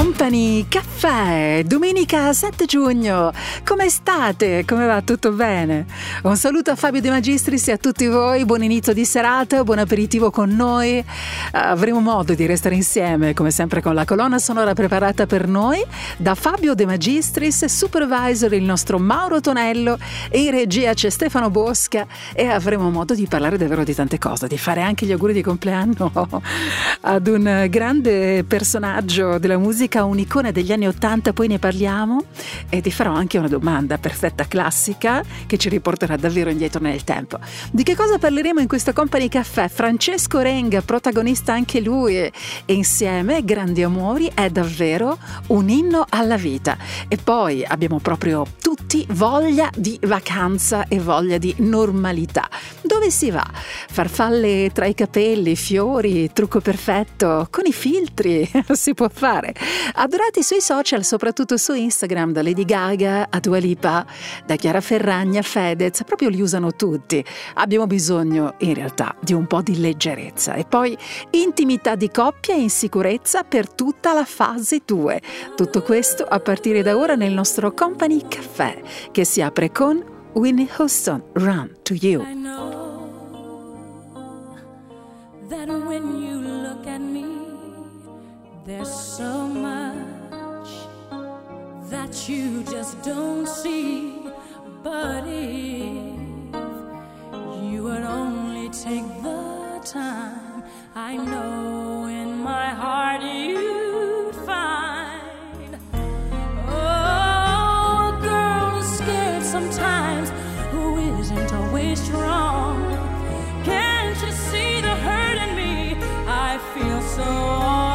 Company Caffè, domenica 7 giugno. Come state? Come va? Tutto bene? Un saluto a Fabio De Magistris e a tutti voi. Buon inizio di serata, buon aperitivo con noi. Avremo modo di restare insieme, come sempre, con la colonna sonora preparata per noi da Fabio De Magistris, supervisor il nostro Mauro Tonello e in regia c'è Stefano Bosca e avremo modo di parlare davvero di tante cose, di fare anche gli auguri di compleanno ad un grande personaggio della musica, un'icona degli anni Ottanta, poi ne parliamo e ti farò anche una domanda perfetta classica che ci riporterà davvero indietro nel tempo. Di che cosa parleremo in questo Company Caffè? Francesco Renga, protagonista anche lui e insieme Grandi Amori è davvero un inno alla vita. E poi abbiamo proprio tutti voglia di vacanza e voglia di normalità. Dove si va? Farfalle tra i capelli, fiori, trucco perfetto, con i filtri si può fare. Adorati sui social, soprattutto su Instagram, da Lady Gaga a Dua Lipa, da Chiara Ferragni a Fedez, proprio li usano tutti. Abbiamo bisogno, in realtà, di un po' di leggerezza e poi intimità di coppia e insicurezza per tutta la fase 2. Tutto questo a partire da ora nel nostro Company Caffè, che si apre con Winnie Houston, Run to You. That when you there's so much that you just don't see. But if you would only take the time, I know in my heart you'd find. Oh, a girl scared sometimes who isn't always strong. Can't you see the hurt in me? I feel so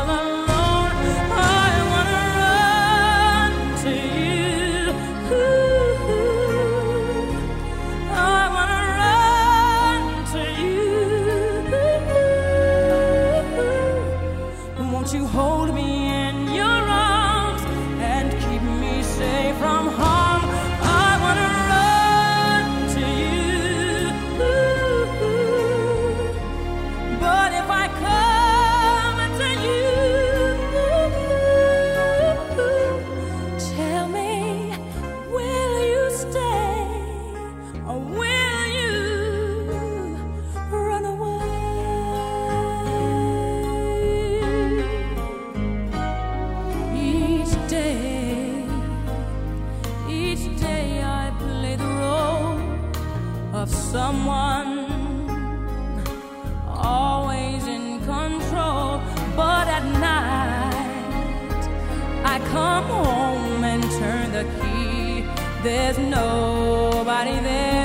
There's nobody there,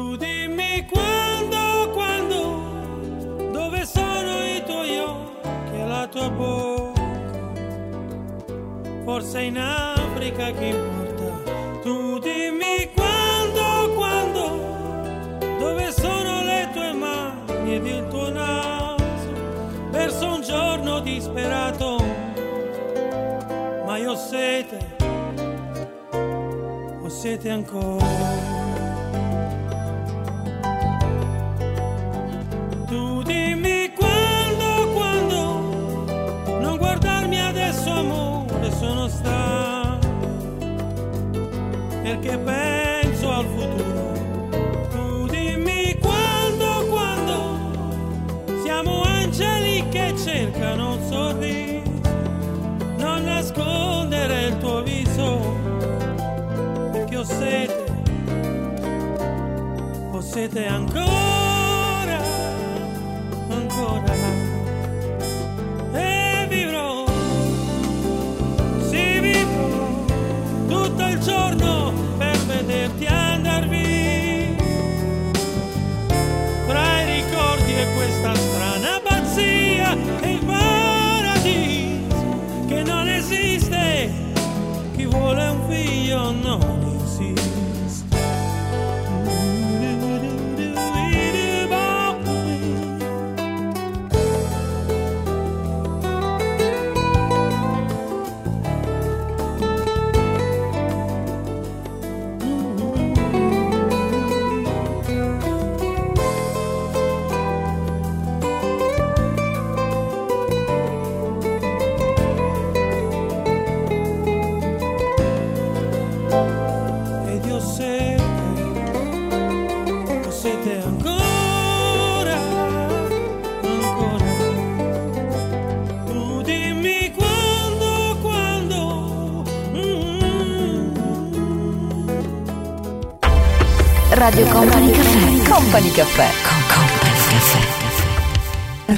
Radio Company Caffè. Company Caffè. Con Company Caffè.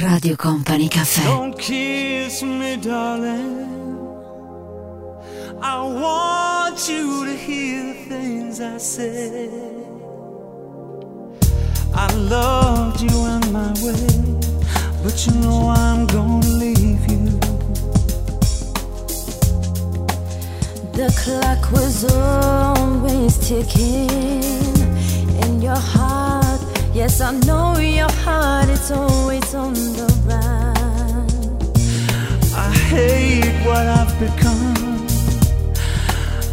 Radio Company Caffè. Don't kiss me, darling. I want you to hear the things I said. I loved you in my way, but you know I'm gonna leave you. The clock was always ticking in your heart. Yes, I know your heart it's always on the run. I hate what I've become,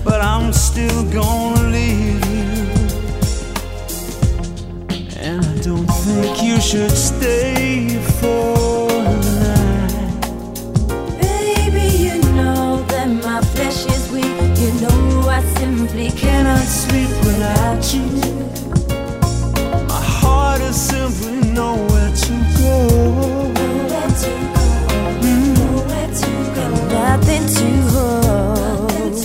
but I'm still gonna leave you. And I don't think you should stay for the night. Baby, you know that my flesh is weak. You know I simply cannot sleep without you. My heart is simply nowhere to go. Nowhere to go, nowhere to go, nothing to hold.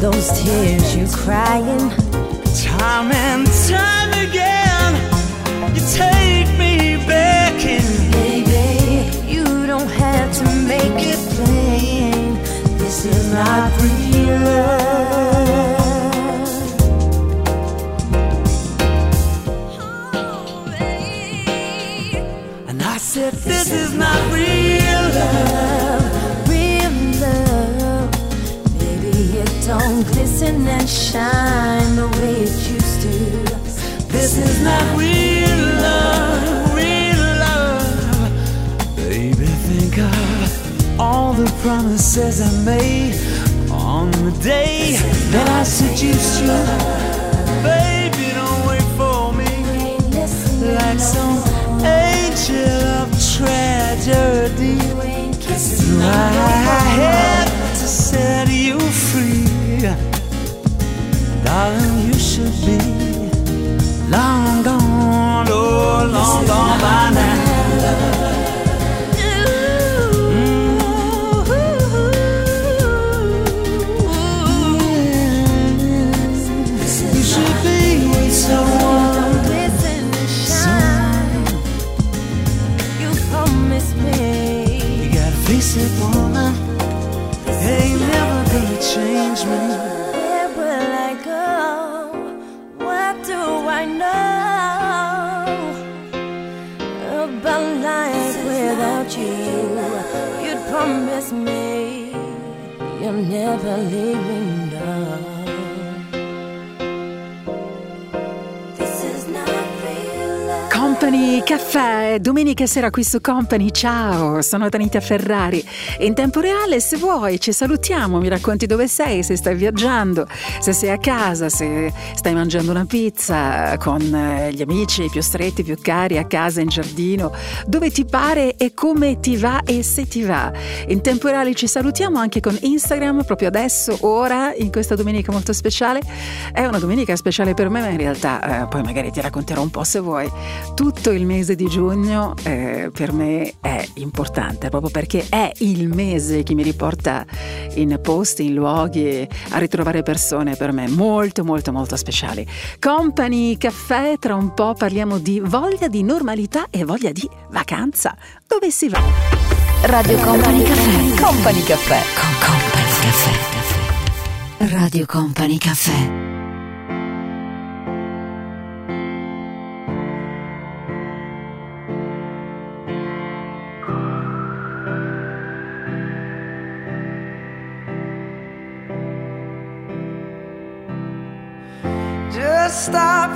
Those tears you're crying. Time and time again, you take me back in. Baby, you don't have to make it plain. This is not real love. Said, This is not real love. Real love, baby, it don't glisten and shine the way it used to. This is not real love, real love. Baby, think of all the promises I made on the day that I seduced you. Baby, don't wait for me like some angel tragedy. I had to set you free. Darling, you should be long gone, oh, long gone by now. change me. Where will I go? What do I know about life without you? You'd promise me you're never leaving Company Caffè, domenica sera qui su Company, ciao, sono Tanita Ferrari. In tempo reale, se vuoi, ci salutiamo, mi racconti dove sei, se stai viaggiando, se sei a casa, se stai mangiando una pizza con eh, gli amici più stretti, più cari, a casa, in giardino, dove ti pare e come ti va e se ti va. In tempo reale ci salutiamo anche con Instagram, proprio adesso, ora, in questa domenica molto speciale. È una domenica speciale per me, ma in realtà eh, poi magari ti racconterò un po' se vuoi. Tutto il mese di giugno eh, per me è importante proprio perché è il mese che mi riporta in posti, in luoghi, a ritrovare persone per me molto molto molto speciali. Company Caffè, tra un po' parliamo di voglia di normalità e voglia di vacanza. Dove si va? Radio Company Caffè. Company Caffè. Con Company Caffè. Radio Company Caffè.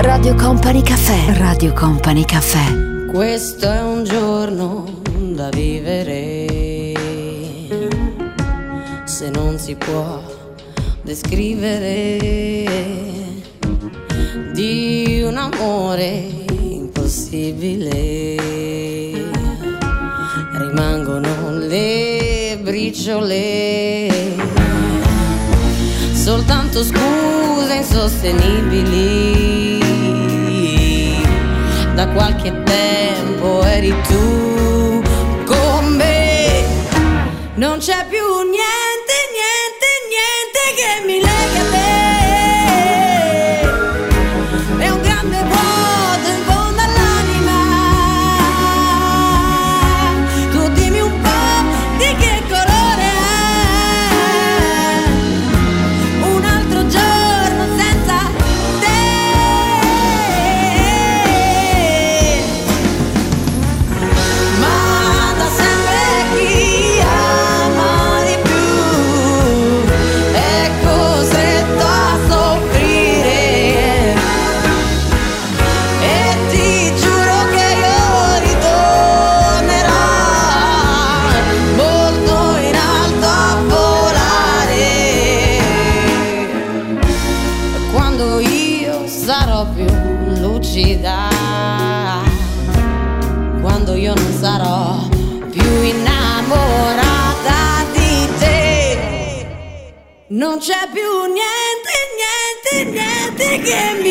Radio Company Caffè. Radio Company Caffè. Questo è un giorno da vivere. Se non si può descrivere di un amore impossibile. Rimangono le briciole. Soltanto scuse insostenibili da qualche tempo eri tu con me. Non c'è più niente, niente che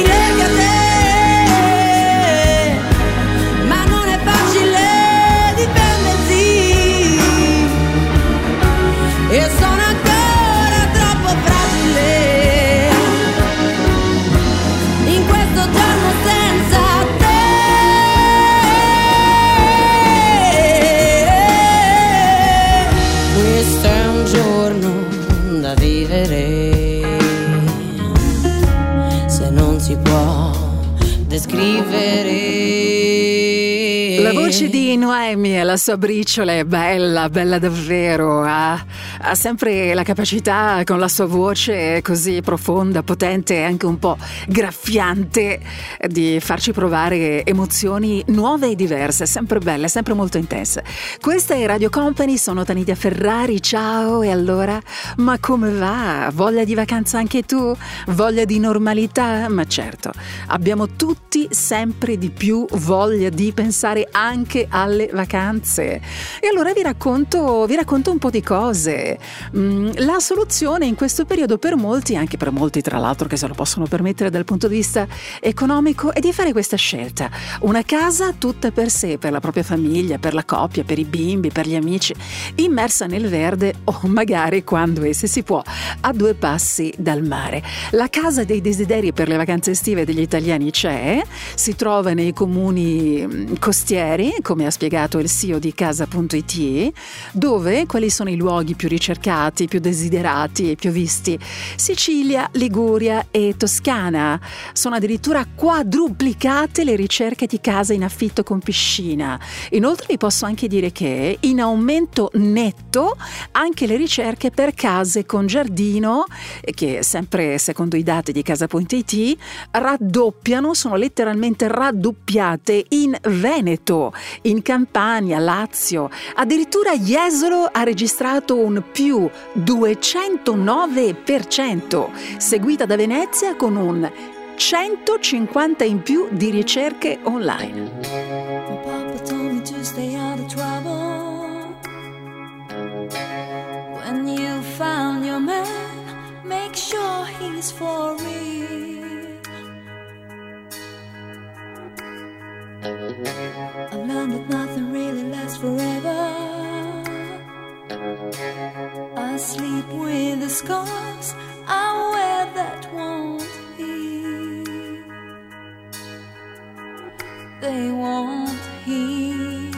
La voce di Noemi e la sua briciola è bella, bella davvero. Ha, ha sempre la capacità, con la sua voce così profonda, potente e anche un po' graffiante, di farci provare emozioni nuove e diverse. Sempre belle, sempre molto intense. Questa è Radio Company, sono Tanitia Ferrari. Ciao, e allora? Ma come va? Voglia di vacanza anche tu? Voglia di normalità? Ma certo, abbiamo tutti sempre di più voglia di pensare anche alle vacanze. E allora vi racconto, vi racconto un po' di cose. Mm, la soluzione in questo periodo per molti, anche per molti tra l'altro che se lo possono permettere dal punto di vista economico, è di fare questa scelta. Una casa tutta per sé, per la propria famiglia, per la coppia, per i bimbi, per gli amici, immersa nel verde o magari quando e se si può a due passi dal mare. La casa dei desideri per le vacanze estive degli italiani c'è, si trova nei comuni mm, costieri, come ha spiegato il CEO di casa.it, dove quali sono i luoghi più ricercati, più desiderati e più visti? Sicilia, Liguria e Toscana. Sono addirittura quadruplicate le ricerche di casa in affitto con piscina. Inoltre vi posso anche dire che in aumento netto anche le ricerche per case con giardino, che sempre secondo i dati di casa.it raddoppiano, sono letteralmente raddoppiate in Veneto, in Campania, Lazio. Addirittura Jesolo ha registrato un più 209%, seguita da Venezia con un 150 in più di ricerche online. When you found your man, make sure he's for real. I've learned that nothing really lasts forever. I sleep with the scars I wear that won't heal. They won't heal.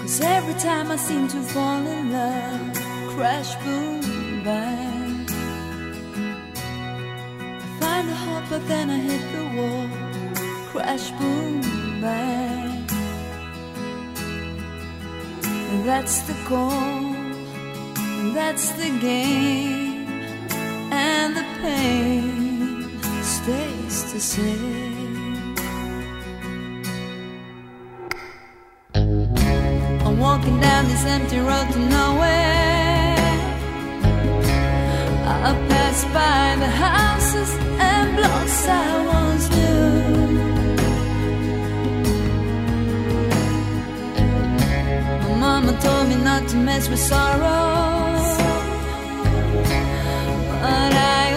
Cause every time I seem to fall in love, crash, boom, bang. I find a hope, but then I hit the wall, crash, boom, bang. That's the goal, and that's the game, and the pain stays the same. I'm walking down this empty road to nowhere. I pass by the houses I once knew. My mama told me not to mess with sorrow. But I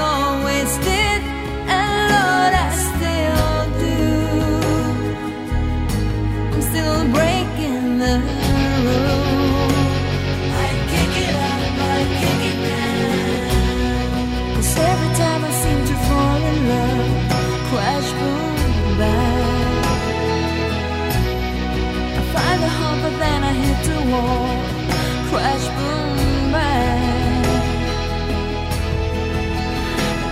Crash, boom, bang.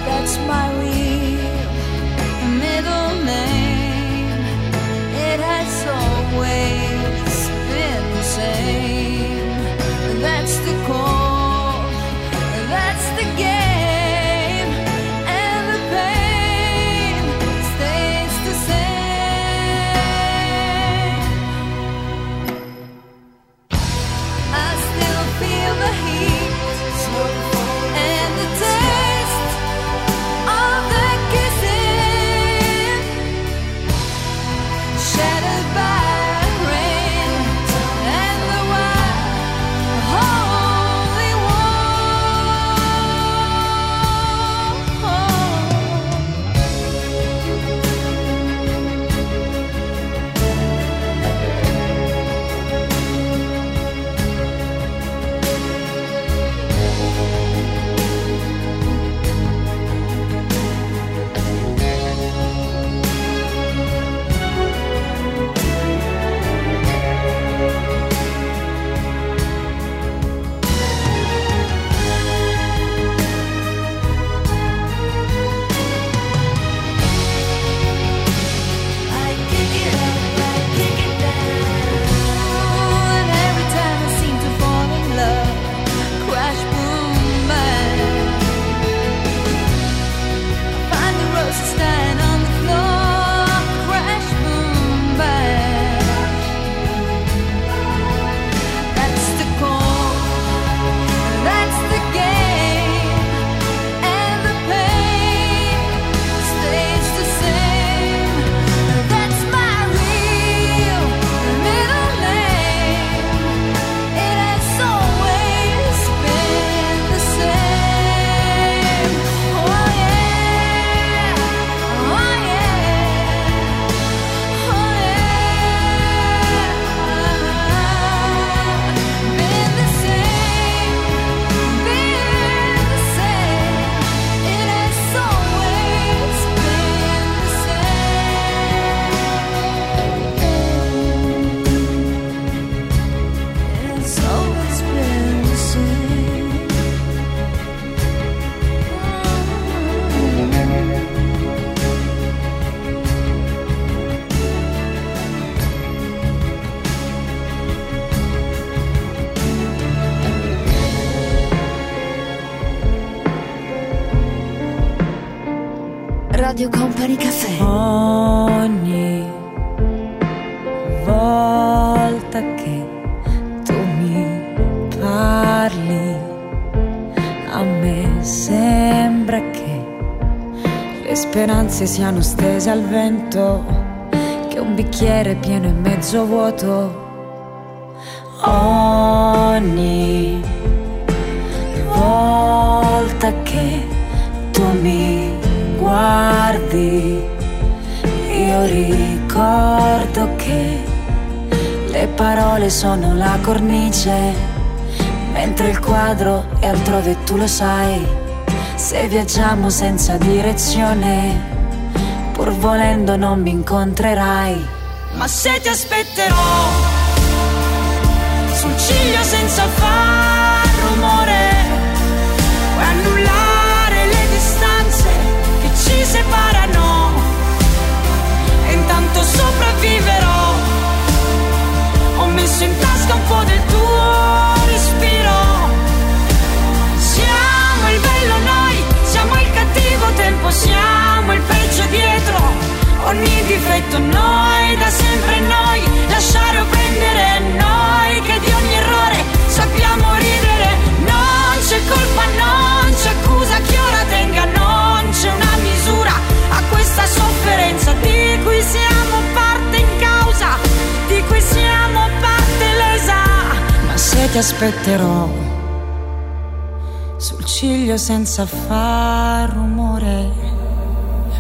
That's my real middle name. It has always been the same. That's the call. That's the game. Speranze siano stese al vento, che un bicchiere pieno e mezzo vuoto. Ogni volta che tu mi guardi, io ricordo che le parole sono la cornice, mentre il quadro è altrove tu lo sai. Se viaggiamo senza direzione, volendo non mi incontrerai. Ma se ti aspetterò sul ciglio senza far rumore, puoi annullare le distanze che ci separano. E intanto sopravviverò. Ho messo in tasca un po' del tuo tempo siamo il peggio dietro, ogni difetto noi, da sempre noi, lasciare o prendere noi, che di ogni errore sappiamo ridere, non c'è colpa, non c'è accusa Chi ora tenga, non c'è una misura a questa sofferenza di cui siamo parte in causa, di cui siamo parte lesa, ma se ti aspetterò ciglio senza far rumore.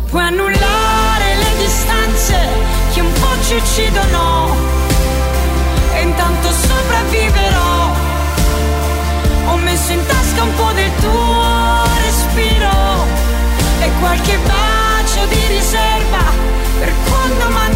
Puoi annullare le distanze che un po' ci uccidono e intanto sopravviverò. Ho messo in tasca un po' del tuo respiro e qualche bacio di riserva per quando mancherai.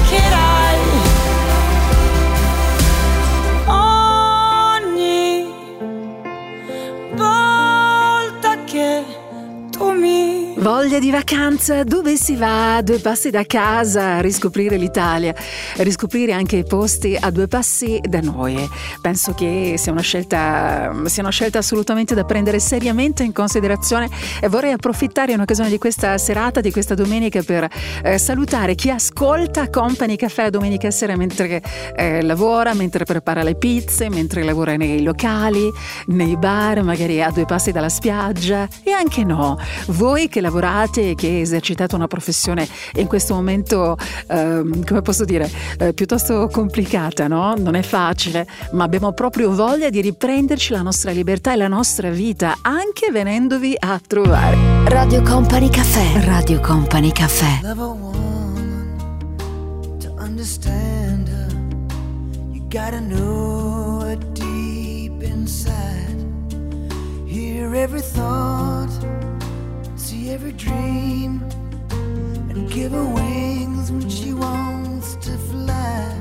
Voglia di vacanza, dove si va? A due passi da casa, riscoprire l'Italia, riscoprire anche i posti a due passi da noi. Penso che sia una scelta, sia una scelta assolutamente da prendere seriamente in considerazione e vorrei approfittare in occasione di questa serata, di questa domenica, per eh, salutare chi ascolta Company Caffè domenica sera mentre eh, lavora, mentre prepara le pizze, mentre lavora nei locali, nei bar, magari a due passi dalla spiaggia e anche no. Voi che lavorate e che esercitate una professione in questo momento, ehm, come posso dire, eh, piuttosto complicata, no? Non è facile, ma abbiamo proprio voglia di riprenderci la nostra libertà e la nostra vita, anche venendovi a trovare. Radio Company Caffè. Radio Company Caffè. understand her. You gotta know her deep inside. Hear every thought, every dream, and give her wings when she wants to fly.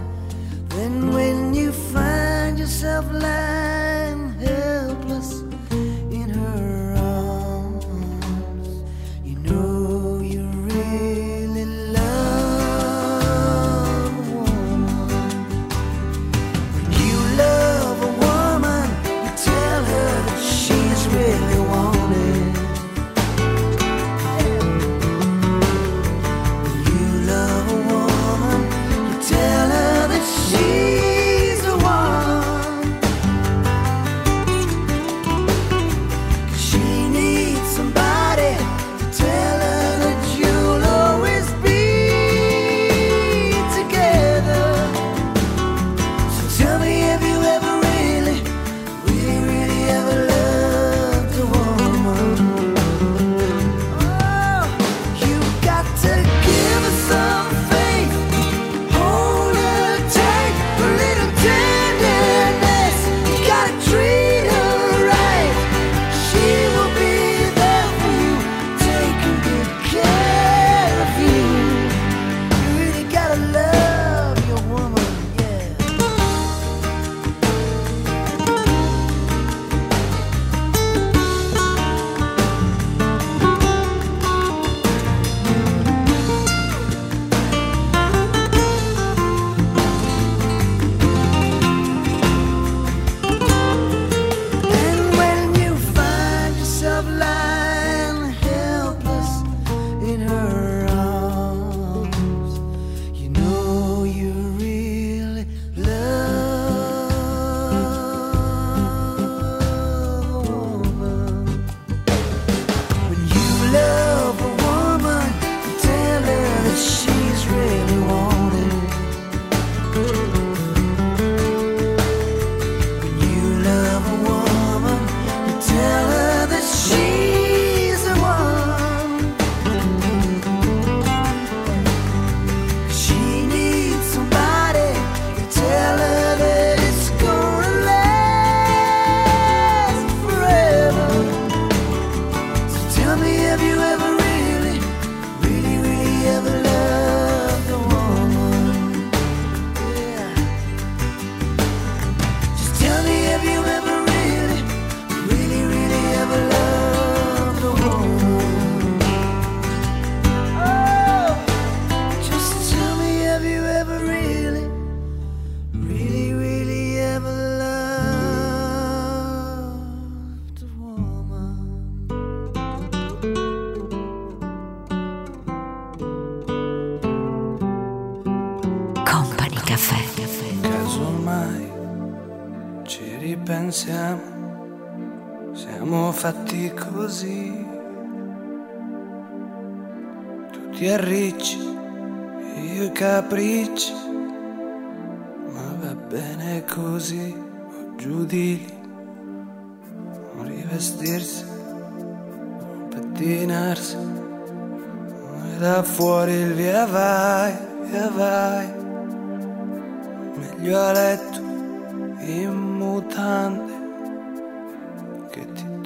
Then when you find yourself lying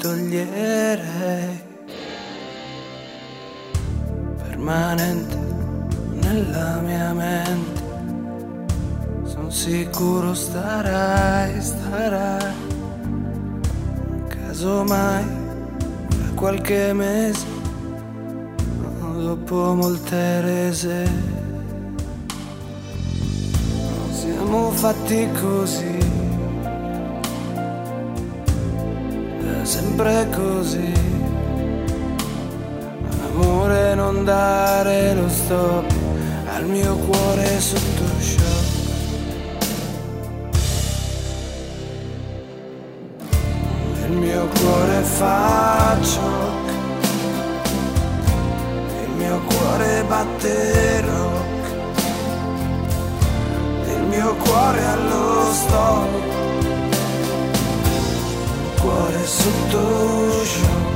toglierei permanente nella mia mente. Sono sicuro starai starai casomai tra qualche mese dopo molte rese. Siamo fatti così sempre così. Amore non dare lo stop al mio cuore sotto shock. Il mio cuore fa shock. Il mio cuore batte rock. Il mio cuore allo stop cuore sotto shock Casomai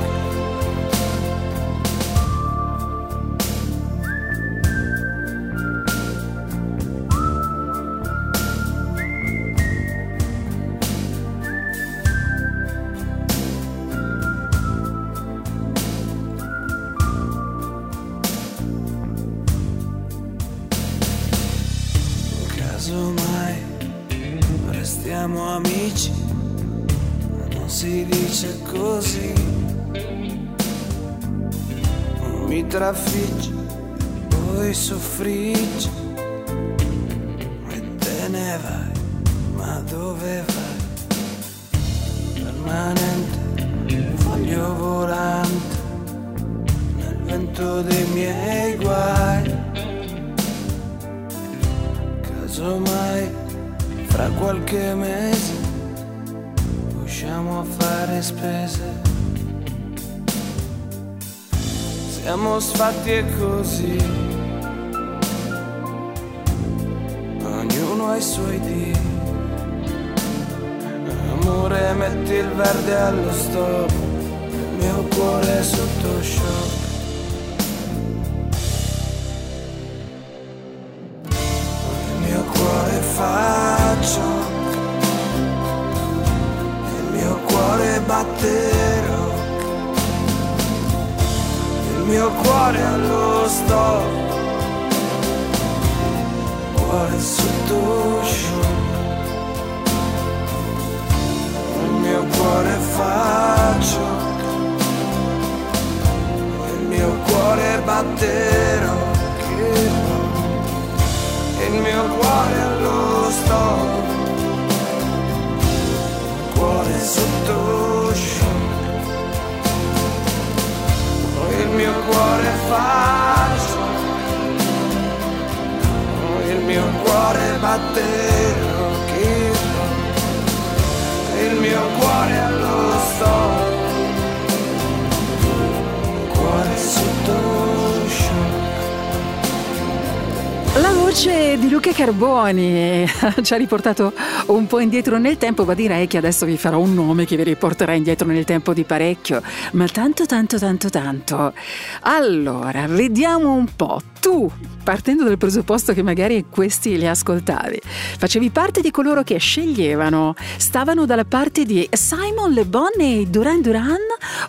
Carboni ci ha riportato un po' indietro nel tempo, ma direi che adesso vi farò un nome che vi riporterà indietro nel tempo di parecchio, ma tanto tanto tanto tanto. Allora, vediamo un po'. Tu, partendo dal presupposto che magari questi li ascoltavi, facevi parte di coloro che sceglievano, stavano dalla parte di Simon Le Bon e Duran Duran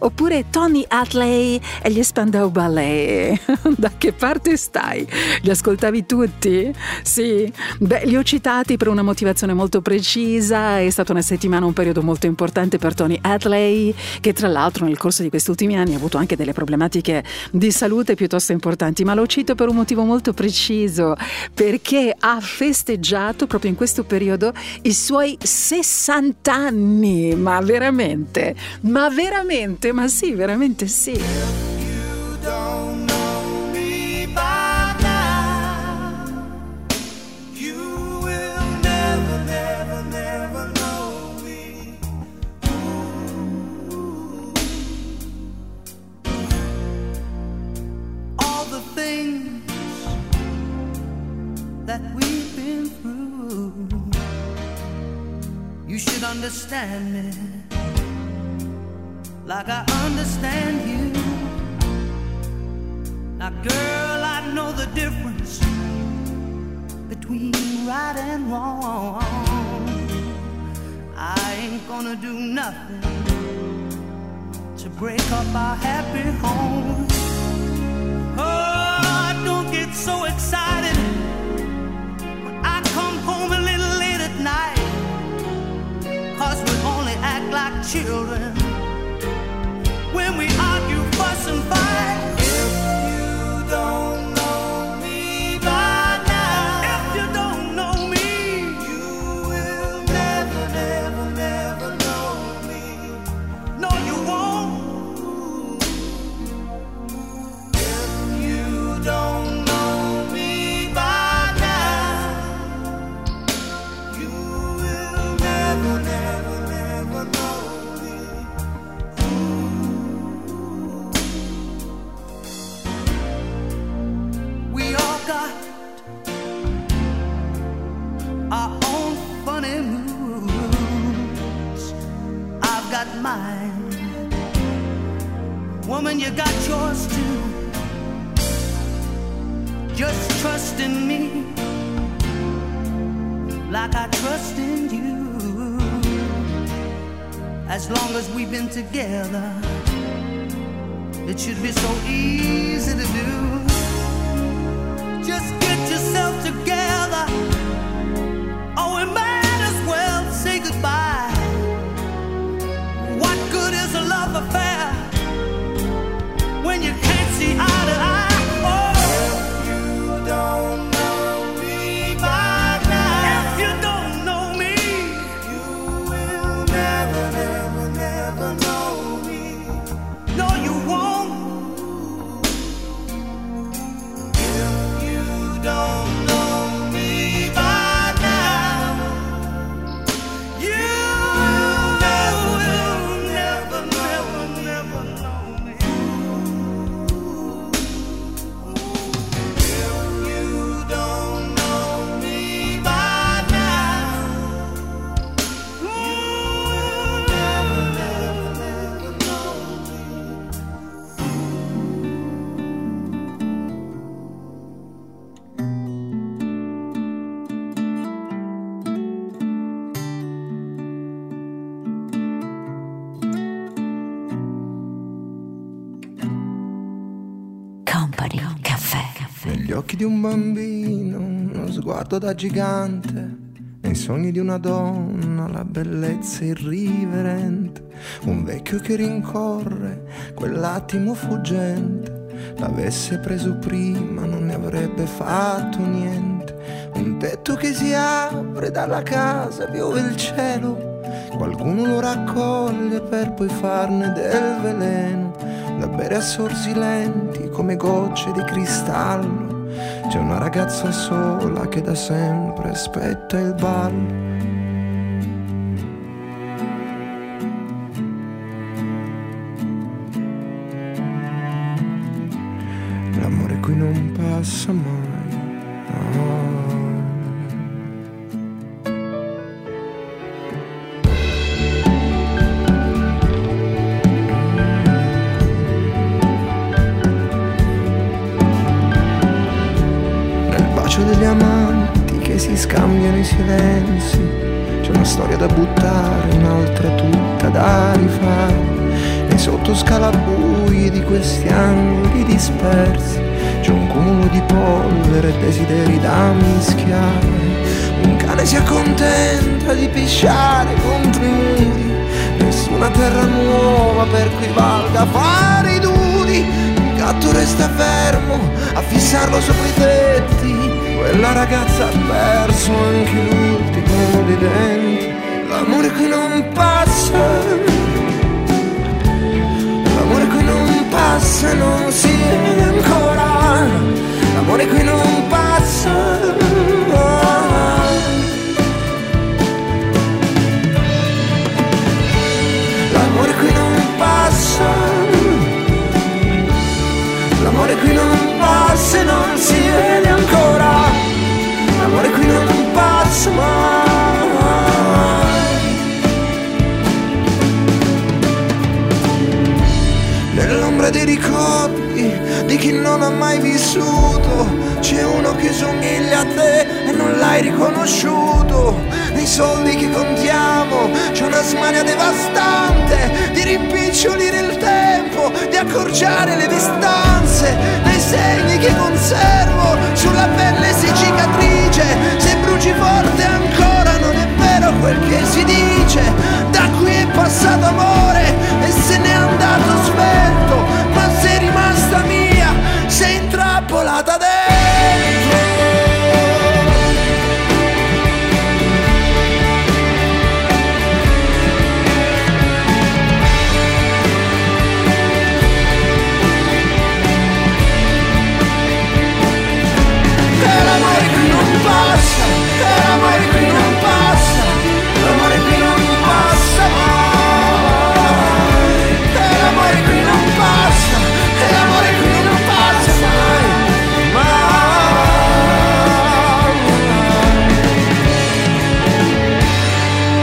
oppure Tony Atley e gli Spandau Ballet? da che parte stai? Li ascoltavi tutti? Sì? Beh, li ho citati per una motivazione molto precisa, è stata una settimana, un periodo molto importante per Tony Atley, che tra l'altro nel corso di questi ultimi anni ha avuto anche delle problematiche di salute piuttosto importanti, ma lo cito per un motivo molto preciso, perché ha festeggiato proprio in questo periodo i suoi 60 anni, ma veramente, ma veramente, veramente, ma sì, veramente sì. understand me like I understand you. Now, girl, I know the difference between right and wrong. I ain't gonna do nothing to break up our happy home. Oh, don't get so excited when I come home a little late at night. Cause we only act like children and fire. Woman, you got yours too. Just trust in me like I trust in you. As long as we've been together, it should be so easy to do. Just get yourself together. Oh, we might as well say goodbye. When you can't see occhi di un bambino, uno sguardo da gigante. Nei sogni di una donna, la bellezza irriverente. Un vecchio che rincorre quell'attimo fuggente. L'avesse preso prima, non ne avrebbe fatto niente. Un tetto che si apre dalla casa, piove il cielo. Qualcuno lo raccoglie per poi farne del veleno da bere a sorsi lenti come gocce di cristallo. C'è una ragazza sola che da sempre aspetta il ballo. L'amore qui non passa mai. Si scambiano i silenzi. C'è una storia da buttare, un'altra tutta da rifare. Nei sottoscalabui di questi angoli dispersi C'è un cumulo di polvere e desideri da mischiare. Un cane si accontenta di pisciare contro i muri Nessuna terra nuova per cui valga fare i duri Il gatto resta fermo a fissarlo sopra i tetti Quella ragazza ha perso anche l'ultimo dei denti. L'amore qui non passa. L'amore qui non passa, non si vede ancora. L'amore qui non passa. L'amore qui non passa. L'amore qui non passa e non si vede amore qui non passa mai. Nell'ombra dei ricordi di chi non ha mai vissuto C'è uno che somiglia a te e non l'hai riconosciuto. Nei soldi che contiamo c'è una smania devastante di rimpicciolire il tempo, di accorciare le distanze. Nei segni che conservo sulla pelle si cicatrice. Se bruci forte ancora non è vero quel che si dice. Da qui è passato amore e se n'è andato svelto. Ma sei rimasta mia, sei intrappolata dentro. Passa, e l'amore qui non passa, l'amore qui non passa mai. E l'amore qui non passa, e l'amore qui non passa mai, mai.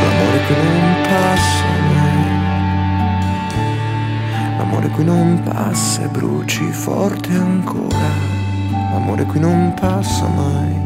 L'amore qui non passa mai. L'amore qui non passa e bruci forte ancora. L'amore qui non passa mai,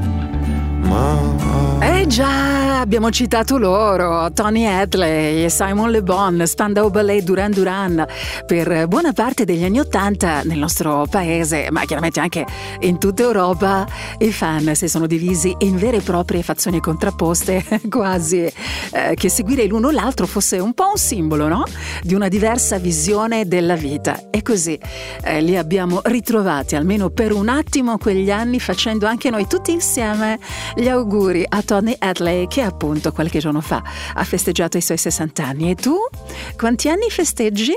mai. Eh già, abbiamo citato loro, Tony Hadley e Simon Le Bon, Spandau Ballet Duran Duran, per buona parte degli anni Ottanta nel nostro paese, ma chiaramente anche in tutta Europa, i fan si sono divisi in vere e proprie fazioni contrapposte, quasi eh, che seguire l'uno l'altro fosse un po' un simbolo, no? Di una diversa visione della vita. E così eh, li abbiamo ritrovati, almeno per un attimo, quegli anni, facendo anche noi tutti insieme gli auguri a Tony Hadley che appunto qualche giorno fa ha festeggiato i suoi 60 anni. E tu? Quanti anni festeggi?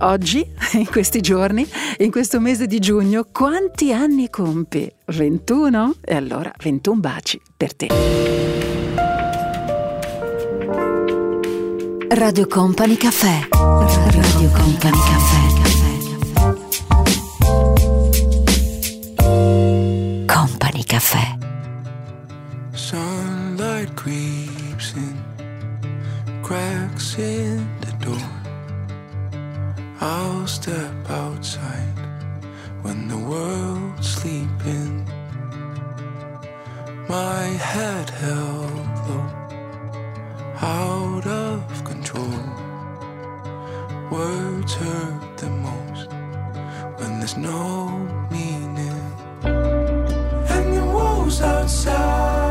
Oggi, in questi giorni, in questo mese di giugno, quanti anni compi? 21? E allora 21 baci per te. Radio Company Caffè. Radio Company Caffè. Company Caffè. Creeps in, cracks in the door. I'll step outside when the world's sleeping. My head held low, out of control. Words hurt the most when there's no meaning. And the wolves outside,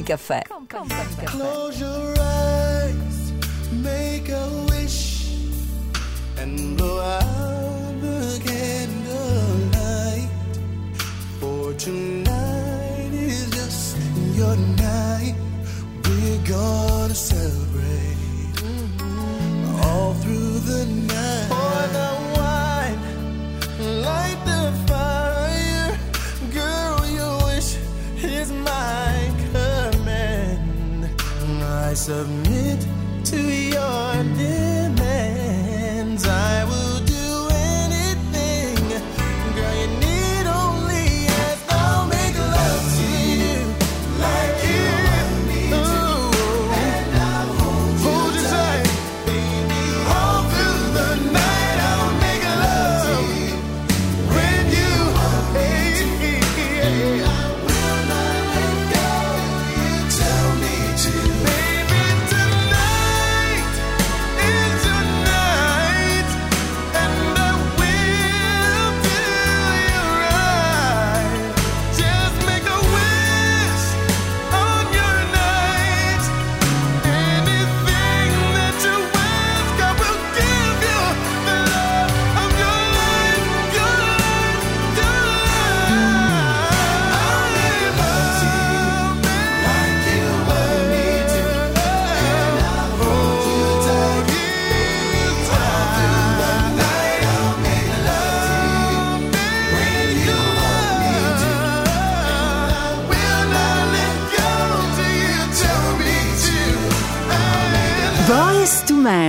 Company Caffè. Company Caffè.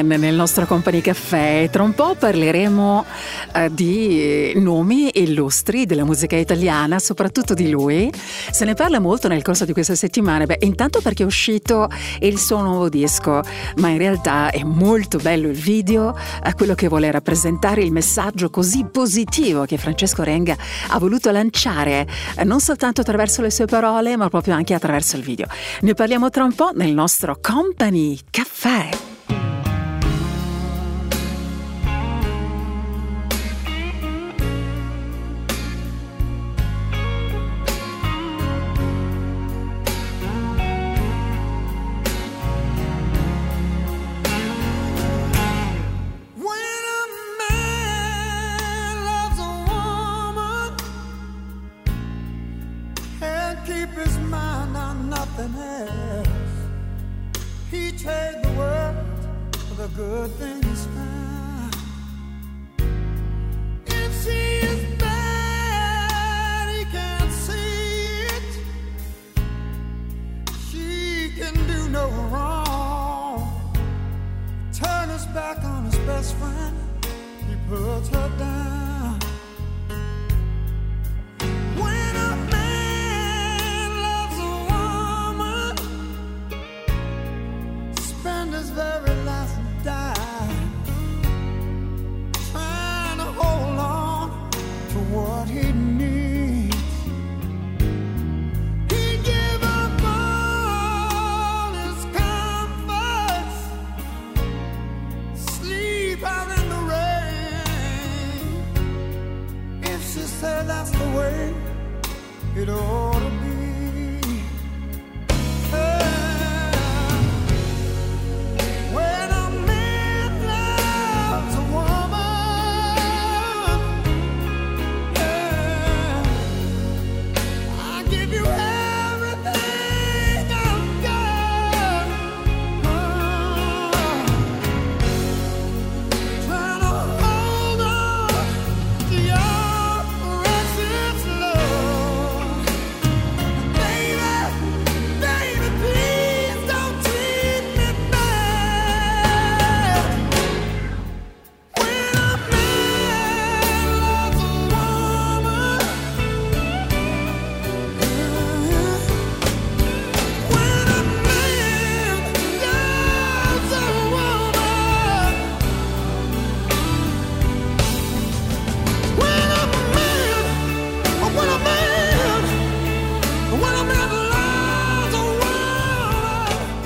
Ken nel nostro Company Caffè. Tra un po' parleremo eh, di nomi illustri della musica italiana, soprattutto di lui. Se ne parla molto nel corso di questa settimana. Beh, intanto perché è uscito il suo nuovo disco, ma in realtà è molto bello il video, a quello che vuole rappresentare il messaggio così positivo che Francesco Renga ha voluto lanciare, eh, non soltanto attraverso le sue parole, ma proprio anche attraverso il video. Ne parliamo tra un po' nel nostro Company Caffè.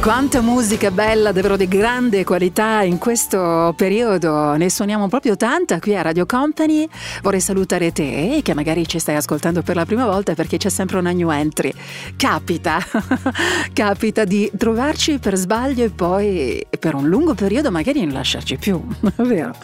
Quanta musica bella, davvero di grande qualità in questo periodo. Ne suoniamo proprio tanta qui a Radio Company. Vorrei salutare te che magari ci stai ascoltando per la prima volta perché c'è sempre una new entry. Capita, capita di trovarci per sbaglio e poi per un lungo periodo magari non lasciarci più, vero?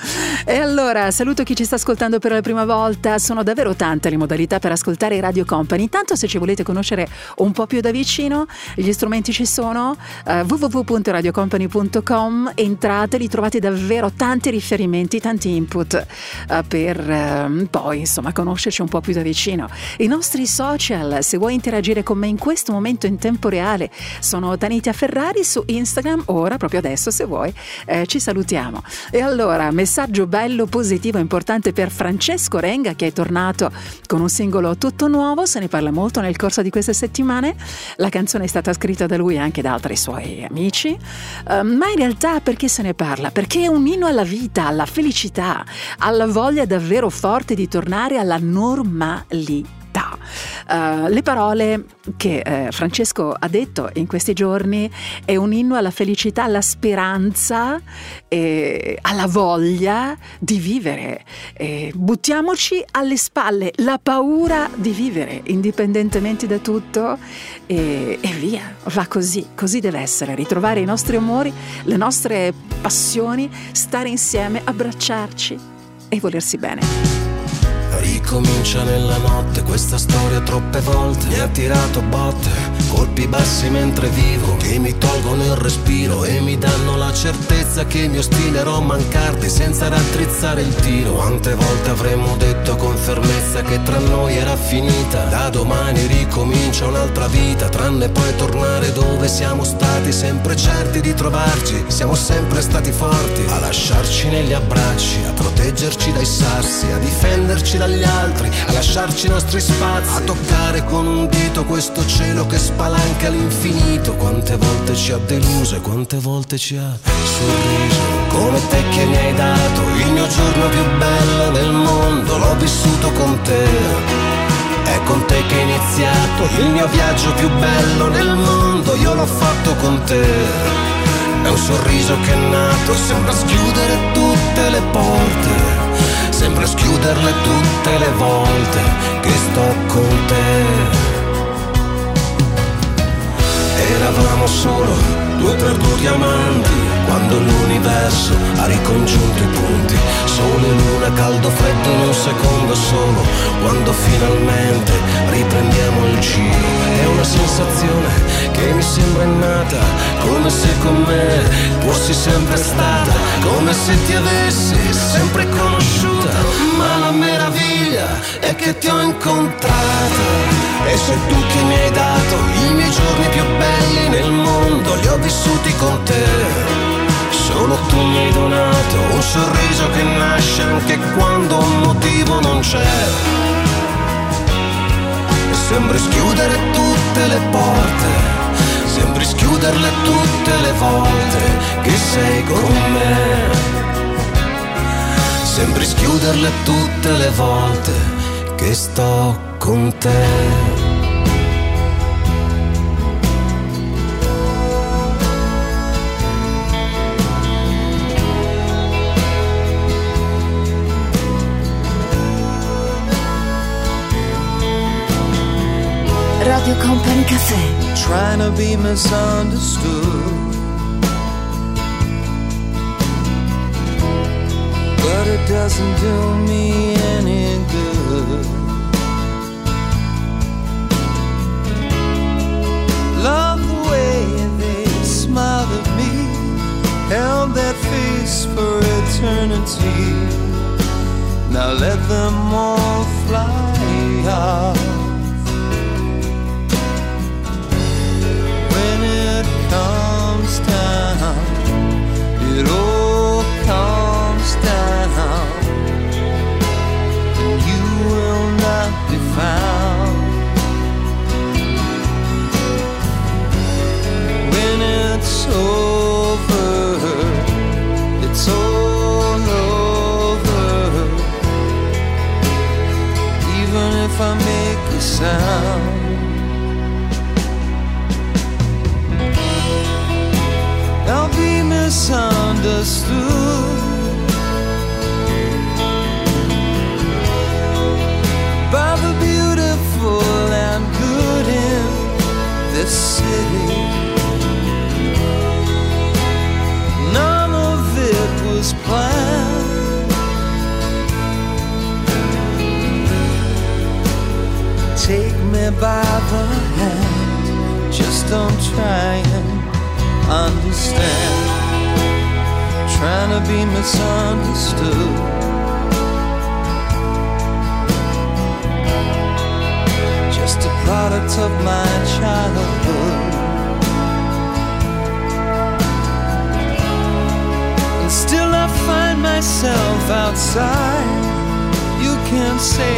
E allora saluto chi ci sta ascoltando per la prima volta. Sono davvero tante le modalità per ascoltare Radio Company. Intanto se ci volete conoscere un po' più da vicino, gli strumenti ci sono uh, www.radiocompany.com entrate, li trovate davvero tanti riferimenti, tanti input uh, per uh, poi insomma conoscerci un po' più da vicino. I nostri social, se vuoi interagire con me in questo momento in tempo reale, sono Tanitia Ferrari su Instagram, ora proprio adesso se vuoi eh, ci salutiamo. E allora, messaggio bello, positivo, importante per Francesco Renga che è tornato con un singolo tutto nuovo, se ne parla molto nel corso di queste settimane, la canzone è stata scritta da lui e anche da altri suoi amici, uh, ma in realtà perché se ne parla? Perché è un inno alla vita, alla felicità, alla voglia davvero forte di tornare alla normalità. Uh, le parole che uh, Francesco ha detto in questi giorni è un inno alla felicità, alla speranza, e alla voglia di vivere. E buttiamoci alle spalle la paura di vivere, indipendentemente da tutto, e, e via, va così, così deve essere, ritrovare i nostri amori, le nostre passioni, stare insieme, abbracciarci e volersi bene. Ricomincia nella notte questa storia troppe volte. Mi ha tirato botte, colpi bassi mentre vivo Che mi tolgono il respiro e mi danno la certezza Che mi ostinerò a mancarti senza raddrizzare il tiro. Quante volte avremmo detto con fermezza che tra noi era finita? Da domani ricomincia un'altra vita Tranne poi tornare dove siamo stati Sempre certi di trovarci. Siamo sempre stati forti A lasciarci negli abbracci A proteggerci dai sassi A difenderci dagli altri, a lasciarci i nostri spazi, a toccare con un dito questo cielo che spalanca all'infinito. Quante volte ci ha deluso e quante volte ci ha sorriso. Come te che mi hai dato il mio giorno più bello nel mondo, l'ho vissuto con te. È con te che è iniziato il mio viaggio più bello nel mondo, io l'ho fatto con te. È un sorriso che è nato, sembra schiudere tutte le porte sembra schiuderle tutte le volte che sto con te. Eravamo solo due perduti amanti quando l'universo ha ricongiunto i punti. Sole, luna, caldo, freddo in un secondo solo. Quando finalmente riprendiamo il giro. È una sensazione che mi sembra innata, come se con me fossi sempre stata, come se ti avessi sempre conosciuta. Ma la meraviglia è che ti ho incontrata. E sei tu che mi anche quando un motivo non c'è. E sembri schiudere tutte le porte, sembri schiuderle tutte le volte che sei con me. Sembri schiuderle tutte le volte che sto con te. Radio Company Caffè. trying to be misunderstood. But it doesn't do me any good. Love the way they smiled at me, held that face for eternity. Now let them all fly off. it all comes down, and you will not be found. When it's over, it's all over. Even if I make a sound misunderstood. By the beautiful and good in this city. None of it was planned. Take me by the hand, just don't try and understand. Trying to be misunderstood. Just a product of my childhood. And still I find myself outside. You can't say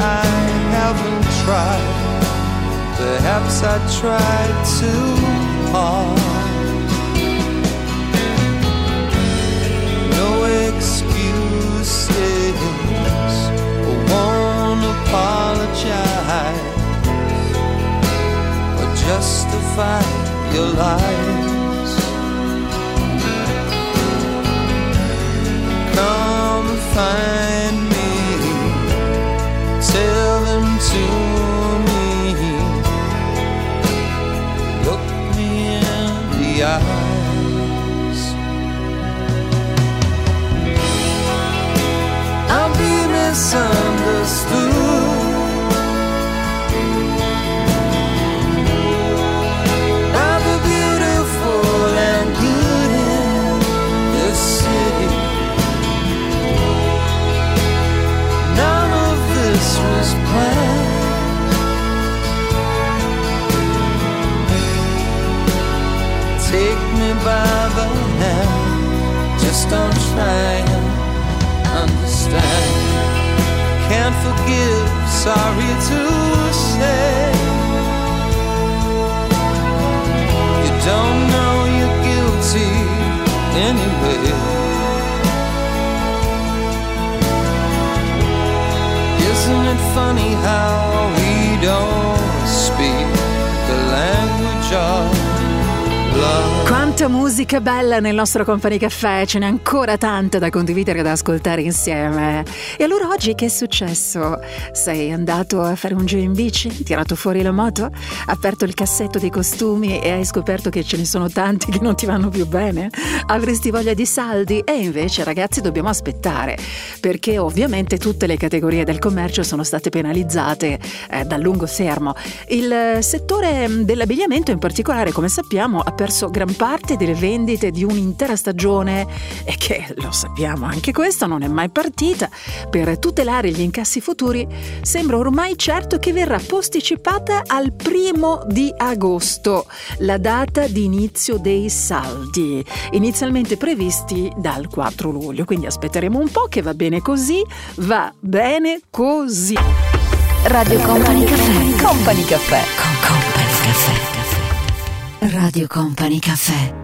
I haven't tried. Perhaps I tried too hard. Apologize or justify your lies. Come find me, tell them to me. Look me in the be misunderstood. Understand. Can't forgive, sorry to say. You don't know you're guilty anyway. Isn't it funny how we don't speak the language of? Quanta musica bella nel nostro Company Caffè, ce n'è ancora tanta da condividere e da ascoltare insieme. E allora oggi che è successo? Sei andato a fare un giro in bici, tirato fuori la moto, aperto il cassetto dei costumi e hai scoperto che ce ne sono tanti che non ti vanno più bene? Avresti voglia di saldi? E invece ragazzi dobbiamo aspettare, perché ovviamente tutte le categorie del commercio sono state penalizzate eh, dal lungo fermo. Il settore dell'abbigliamento in particolare, come sappiamo, ha perso gran parte delle vendite di un'intera stagione e che, lo sappiamo, anche questa non è mai partita. Per tutelare gli incassi futuri sembra ormai certo che verrà posticipata al primo di agosto, la data di inizio dei saldi, inizialmente previsti dal 4 luglio. Quindi aspetteremo un po' che va bene così, va bene così. Radio Company Caffè. Company Caffè. Con Company Caffè. Radio Company Caffè.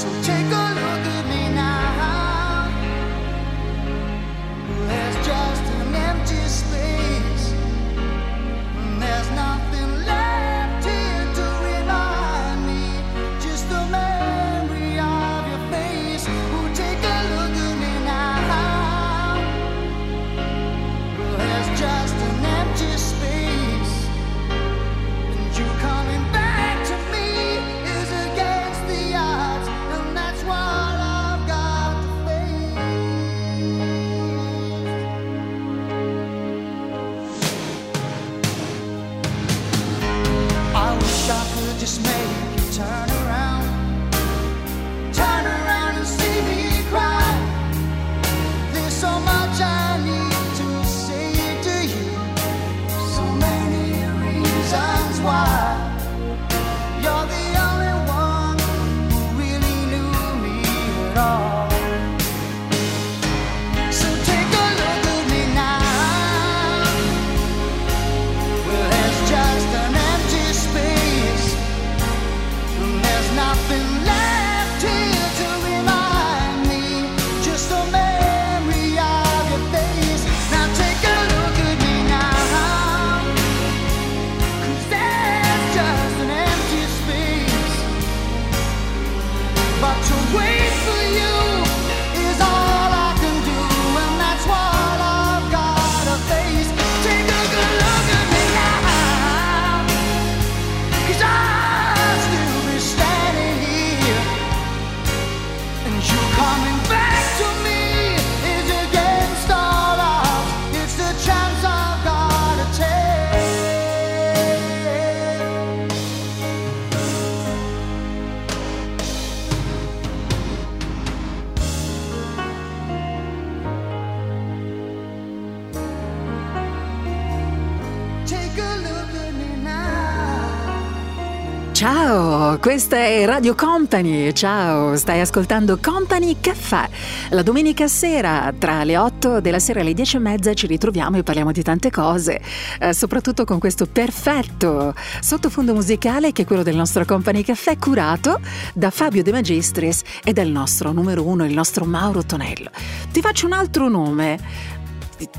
So change. Questa è Radio Company. Ciao, stai ascoltando Company Caffè. La domenica sera, tra le 8 della sera e le 10 e mezza, ci ritroviamo e parliamo di tante cose, eh, soprattutto con questo perfetto sottofondo musicale che è quello del nostro Company Caffè, curato da Fabio De Magistris e dal nostro numero uno, il nostro Mauro Tonello. Ti faccio un altro nome,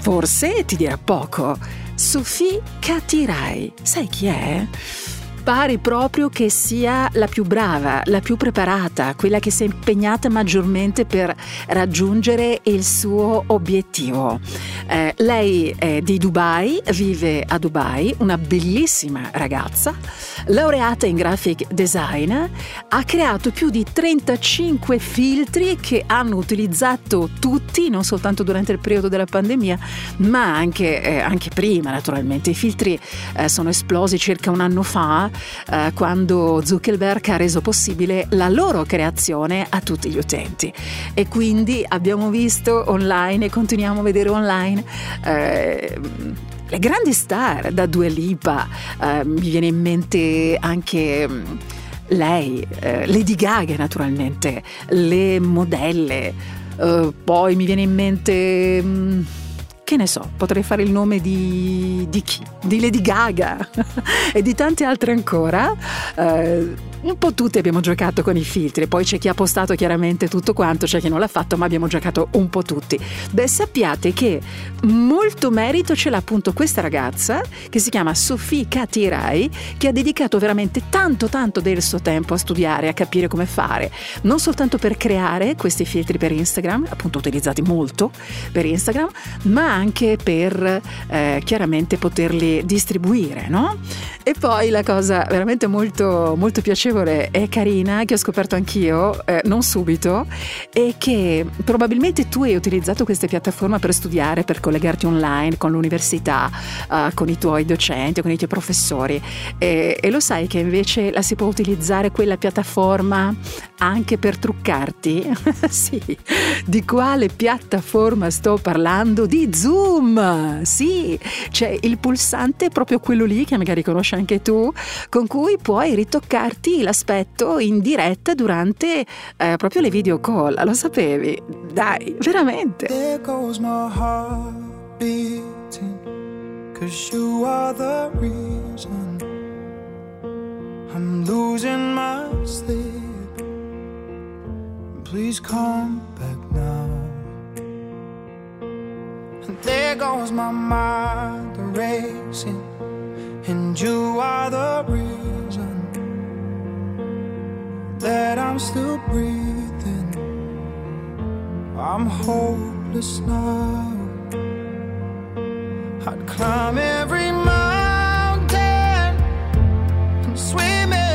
forse ti dirà poco. Sofì Catirai. Sai chi è? Pare proprio che sia la più brava, la più preparata, quella che si è impegnata maggiormente per raggiungere il suo obiettivo. Eh, lei è di Dubai, vive a Dubai, una bellissima ragazza, laureata in graphic design, ha creato più di 35 filtri che hanno utilizzato tutti, non soltanto durante il periodo della pandemia, ma anche, eh, anche prima naturalmente. I filtri eh, sono esplosi circa un anno fa eh, quando Zuckerberg ha reso possibile la loro creazione a tutti gli utenti. E quindi abbiamo visto online e continuiamo a vedere online. Eh, le grandi star da Dua Lipa, eh, mi viene in mente anche mm, lei, eh, Lady Gaga naturalmente, le modelle, eh, poi mi viene in mente... mm, che ne so, potrei fare il nome di, di chi? Di Lady Gaga e di tante altre ancora. Eh, un po' tutti abbiamo giocato con i filtri, poi c'è chi ha postato chiaramente tutto quanto, c'è chi non l'ha fatto, ma abbiamo giocato un po' tutti. Beh, sappiate che molto merito ce l'ha appunto questa ragazza che si chiama Sofì Katirai, che ha dedicato veramente tanto tanto del suo tempo a studiare, a capire come fare, non soltanto per creare questi filtri per Instagram, appunto utilizzati molto per Instagram, ma anche per eh, chiaramente poterli distribuire, no? E poi la cosa veramente molto, molto piacevole e carina che ho scoperto anch'io, eh, non subito, è che probabilmente tu hai utilizzato queste piattaforme per studiare, per collegarti online con l'università, eh, con i tuoi docenti, con i tuoi professori. E, e lo sai che invece la si può utilizzare quella piattaforma anche per truccarti? sì, di quale piattaforma sto parlando? Di Zoom! Sì, c'è il pulsante proprio quello lì che magari conosci anche tu, con cui puoi ritoccarti l'aspetto in diretta durante eh, proprio le video call. Lo sapevi? Dai, veramente. There goes my heart beating. Cause you are the reason I'm losing my sleep. Please come back now. And there goes my mind racing. And you are the reason that I'm still breathing. I'm hopeless now. I'd climb every mountain and swim every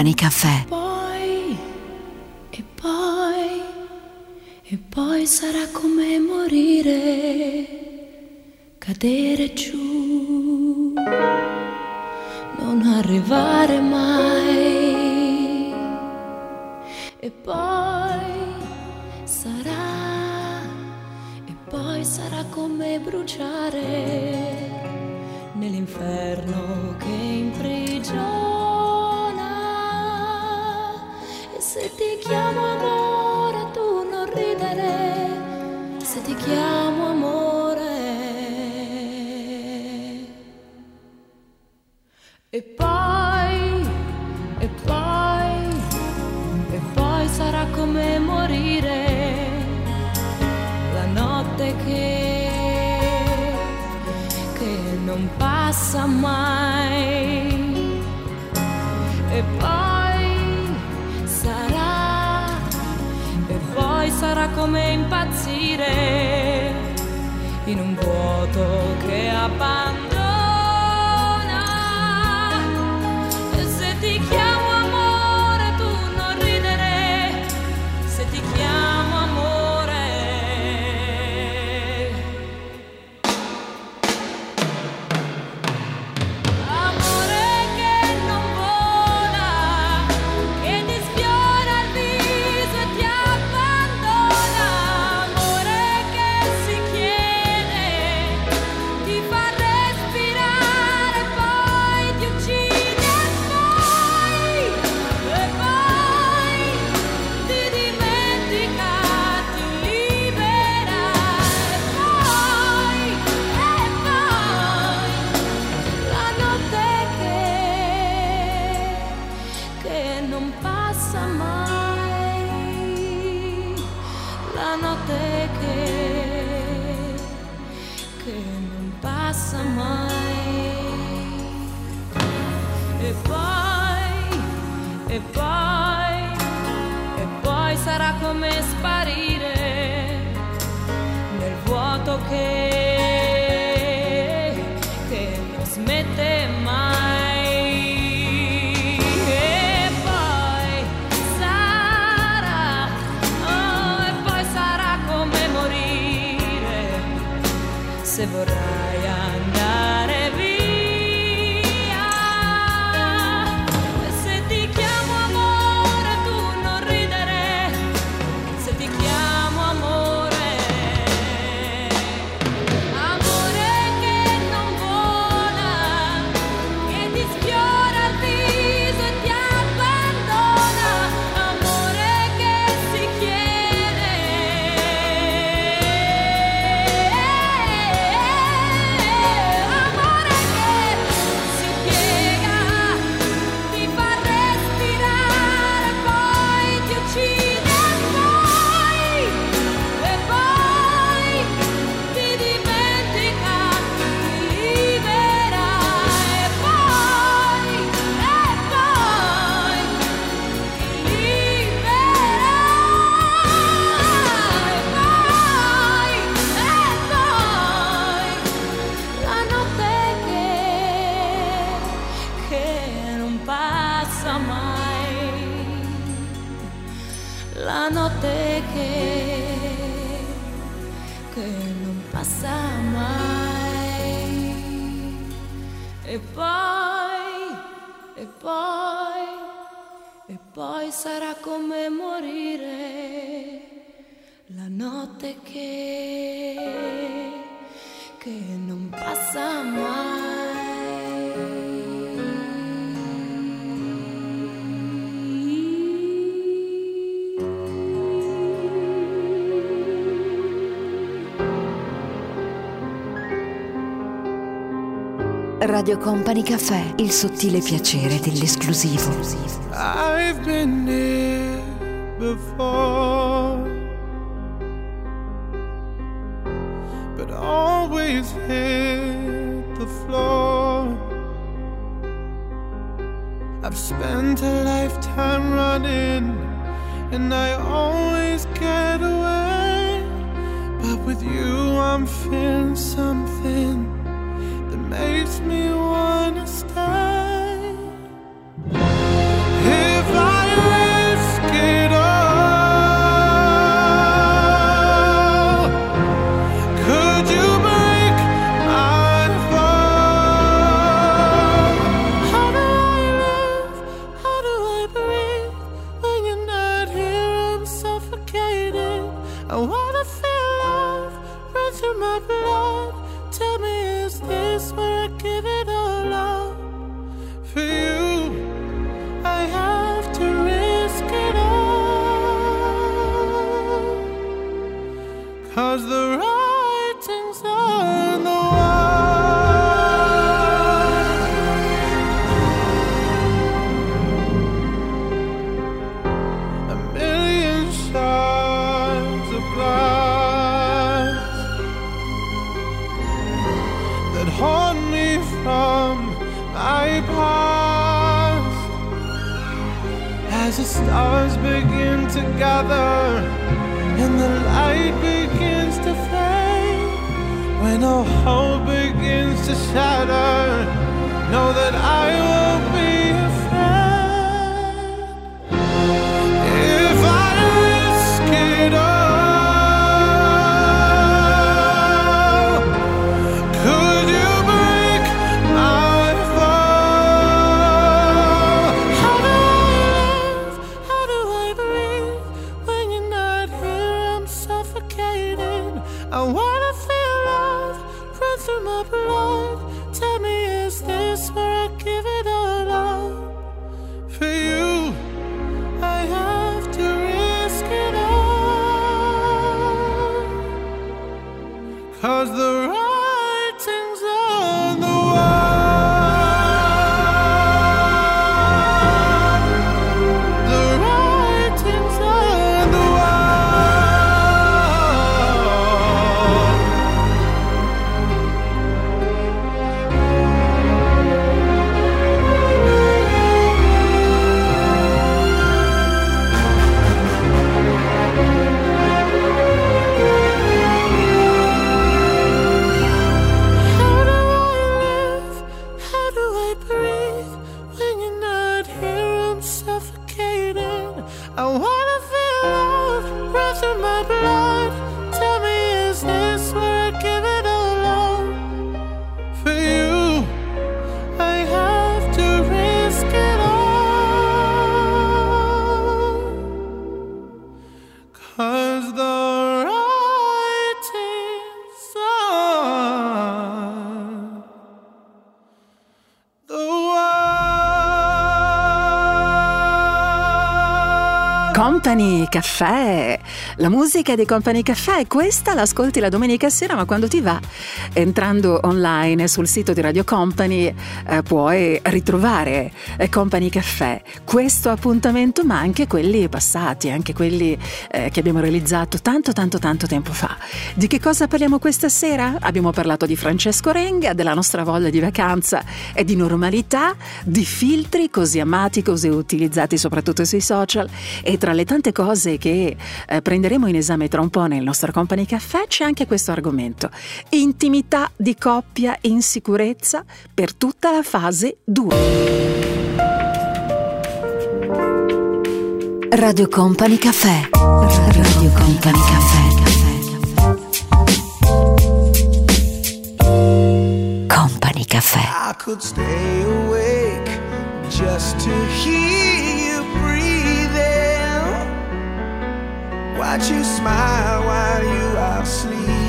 Company Caffè. Radio Company Caffè, il sottile piacere dell'esclusivo. I've been there before. Cause the writing's on the wall. A million shards of glass that haunt me from my past as the stars begin to gather and the light when all hope begins to shatter know that I won't Caffè, la musica di Company Caffè, questa l'ascolti la domenica sera, ma quando ti va, entrando online sul sito di Radio Company, eh, puoi ritrovare eh, Company Caffè, questo appuntamento, ma anche quelli passati, anche quelli eh, che abbiamo realizzato tanto tanto tanto tempo fa. Di che cosa parliamo questa sera? Abbiamo parlato di Francesco Renga, della nostra voglia di vacanza e di normalità, di filtri così amati, così utilizzati soprattutto sui social e tra le tante cose che eh, prenderemo in esame tra un po' nel nostro Company Caffè c'è anche questo argomento. Intimità di coppia in sicurezza per tutta la fase 2. Radio Company Caffè. Radio Company Caffè. Company Caffè. I could stay awake just to hear you breathing. Watch you smile while you are sleeping,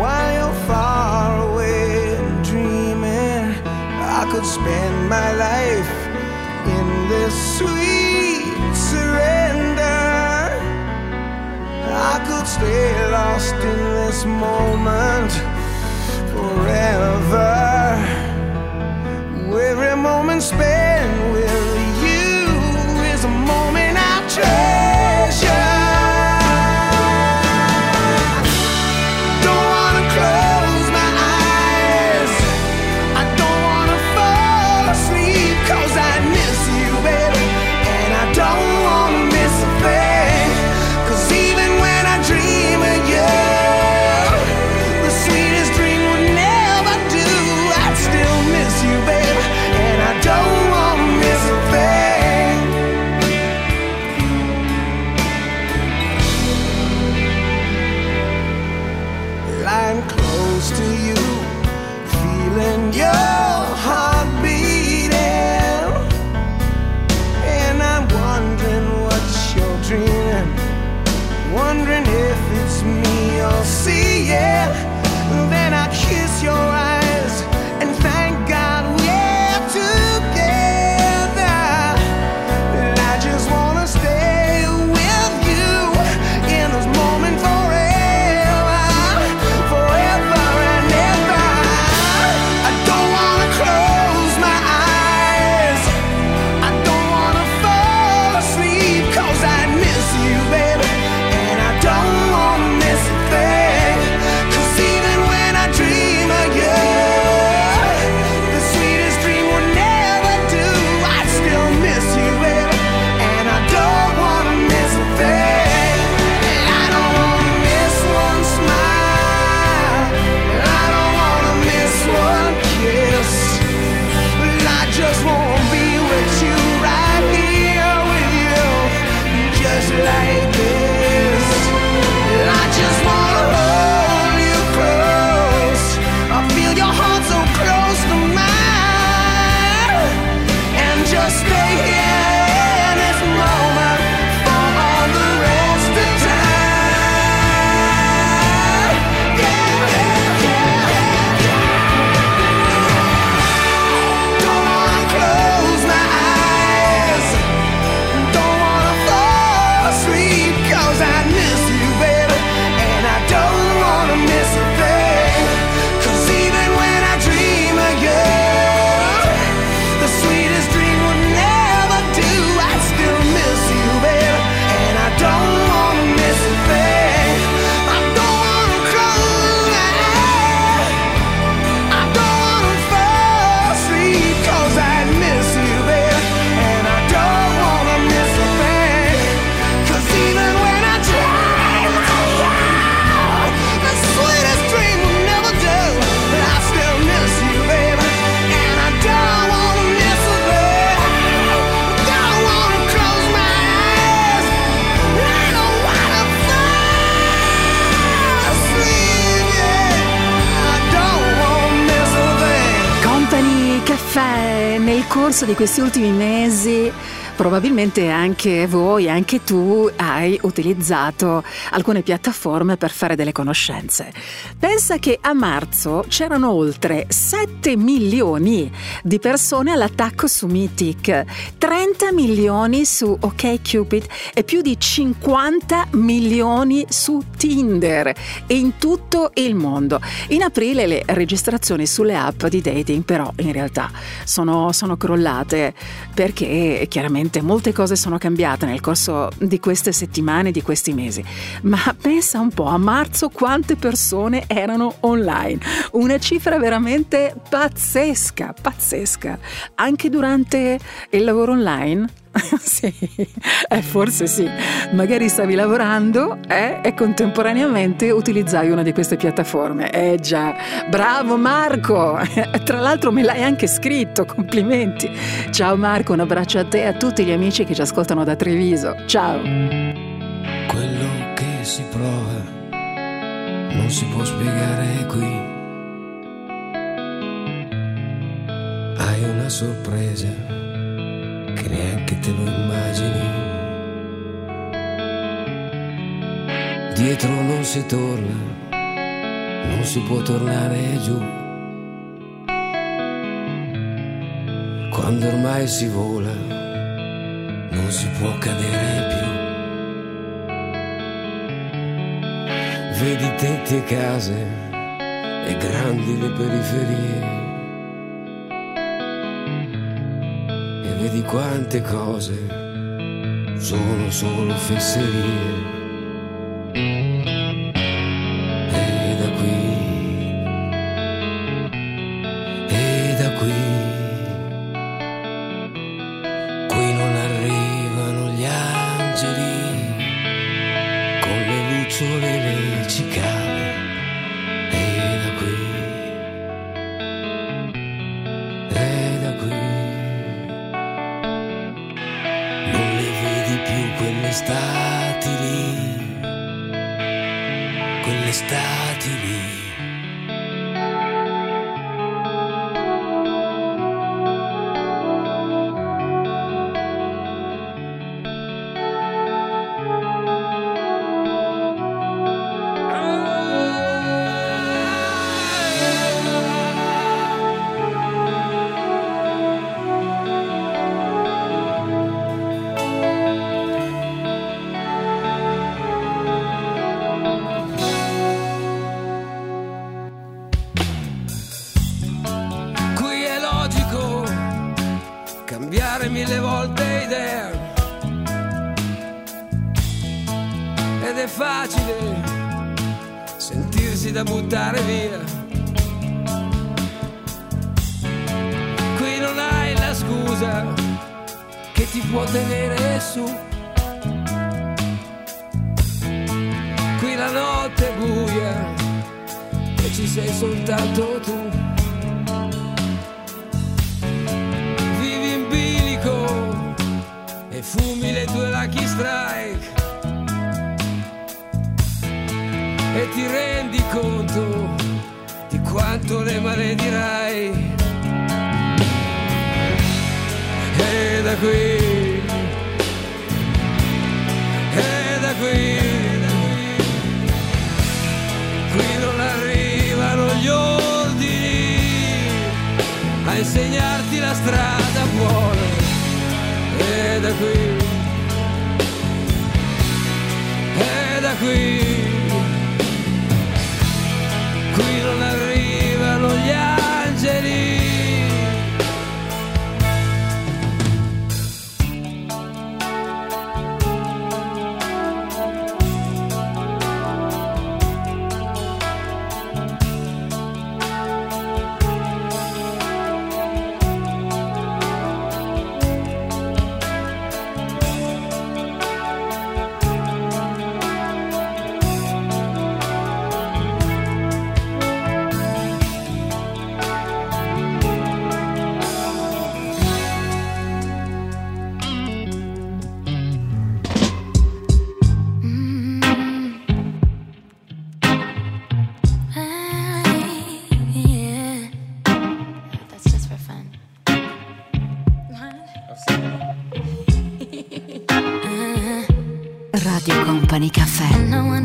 while you're far away dreaming. I could spend my life in this sweet surrender. I could stay lost in this moment forever. Every moment spent corso di questi ultimi mesi probabilmente anche voi, anche tu hai utilizzato alcune piattaforme per fare delle conoscenze. Pensa che a marzo c'erano oltre 7 milioni di persone all'attacco su Mythic, 30 milioni su OkCupid e più di 50 milioni su Tinder e in tutto il mondo. In aprile le registrazioni sulle app di dating però in realtà sono, sono crollate perché chiaramente molte cose sono cambiate nel corso di queste settimane, di questi mesi. Ma pensa un po' a marzo quante persone erano online. Una cifra veramente pazzesca, pazzesca. Anche durante il lavoro online sì, eh, forse sì. Magari stavi lavorando eh, e contemporaneamente utilizzavi una di queste piattaforme. Eh già, bravo Marco! Tra l'altro me l'hai anche scritto, complimenti. Ciao Marco, un abbraccio a te e a tutti gli amici che ci ascoltano da Treviso. Ciao! Quello che si prova non si può spiegare qui. Hai una sorpresa che neanche te lo immagini. Dietro non si torna, non si può tornare giù. Quando ormai si vola, non si può cadere più. Vedi tetti e case e grandi le periferie. Vedi quante cose sono solo fesserie.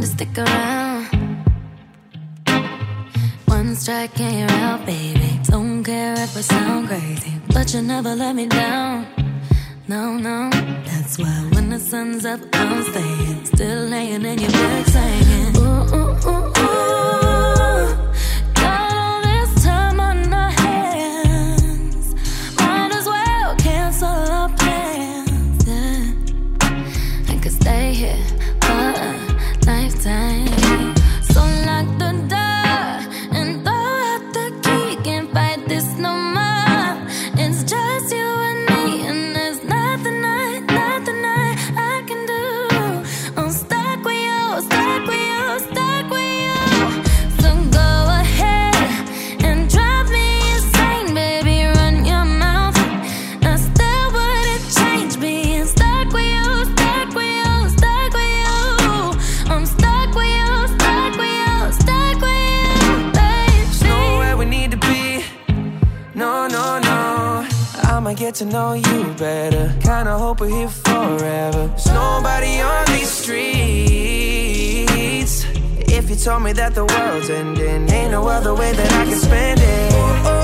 stick around. One strike and you're out, baby. Don't care if I sound crazy, but you never let me down. No, no, that's why when the sun's up, I'm staying. Still laying in your bed, saying. told me that the world's ending. Ain't no other way that I can spend it.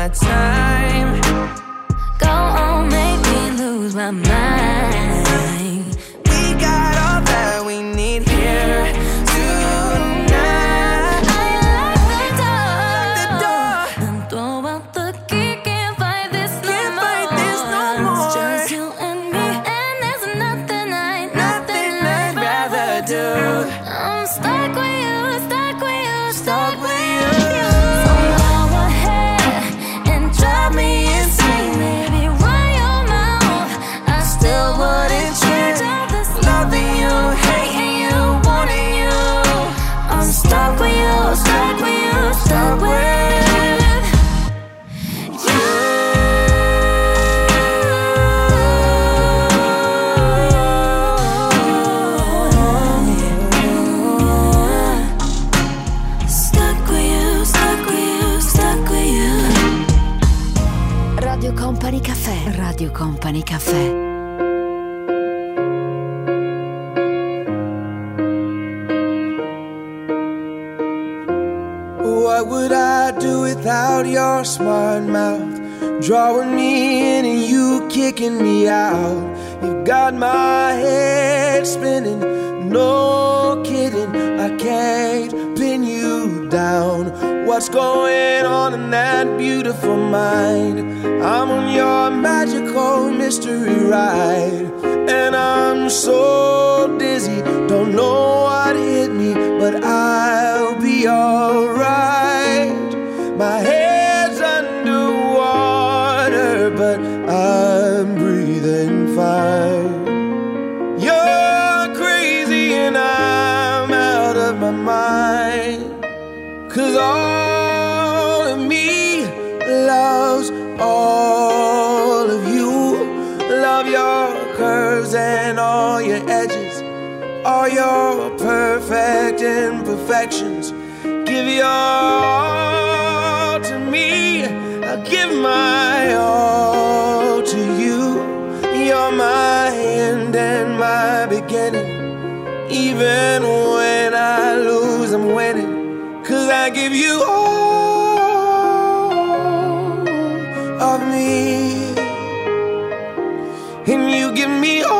my time. Me in and you kicking me out. You've got my head spinning, no kidding. I can't pin you down. What's going on in that beautiful mind? I'm on your magical mystery ride. And I'm so dizzy, don't know what hit me, but I'll be alright. My head's fine. You're crazy and I'm out of my mind. Cause all of me loves all of you. Love your curves and all your edges, all your perfect imperfections. Give your all to me. I'll give my all. You're my end and my beginning. Even when I lose, I'm winning. Cause I give you all of me. And you give me all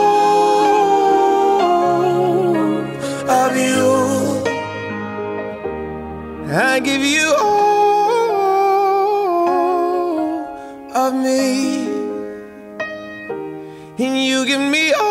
I give you all of me. And you give me all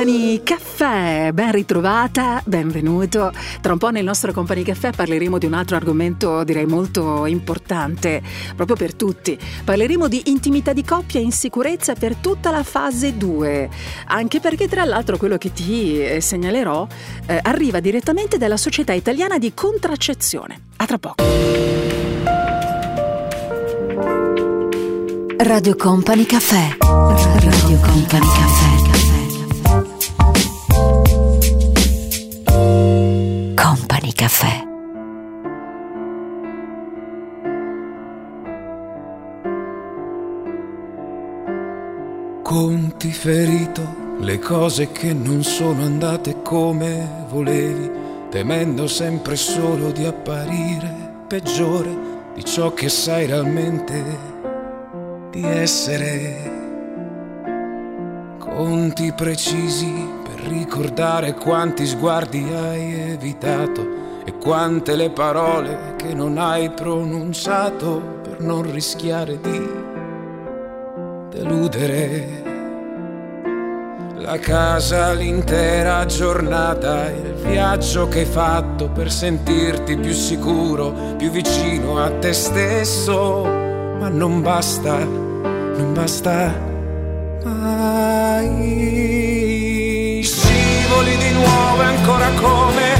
Company Caffè, ben ritrovata, benvenuto. Tra un po' nel nostro Company Caffè parleremo di un altro argomento direi molto importante, proprio per tutti. Parleremo di intimità di coppia e insicurezza per tutta la fase 2, anche perché tra l'altro quello che ti eh, segnalerò eh, arriva direttamente dalla Società Italiana di Contraccezione. A tra poco. Radio Company Caffè. Radio Company Caffè. Caffè. Conti ferito, le cose che non sono andate come volevi, temendo sempre solo di apparire peggiore di ciò che sai realmente di essere. Conti precisi per ricordare quanti sguardi hai evitato e quante le parole che non hai pronunciato per non rischiare di deludere. La casa l'intera giornata, il viaggio che hai fatto per sentirti più sicuro, più vicino a te stesso, ma non basta, non basta mai. Scivoli di nuovo ancora come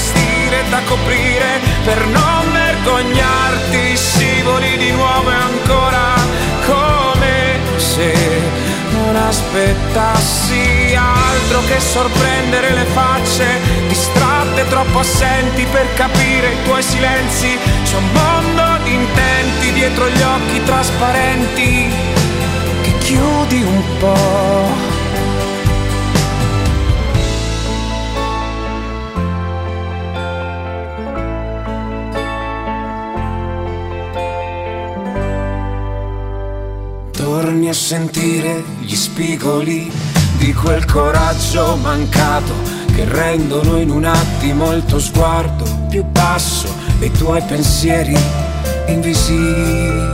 vestire, da coprire, per non vergognarti. Scivoli di nuovo ancora come se non aspettassi altro che sorprendere le facce distratte, troppo assenti per capire i tuoi silenzi. C'è un mondo di intenti dietro gli occhi trasparenti che chiudi un po'. A sentire gli spigoli di quel coraggio mancato che rendono in un attimo il tuo sguardo più basso e i tuoi pensieri invisibili.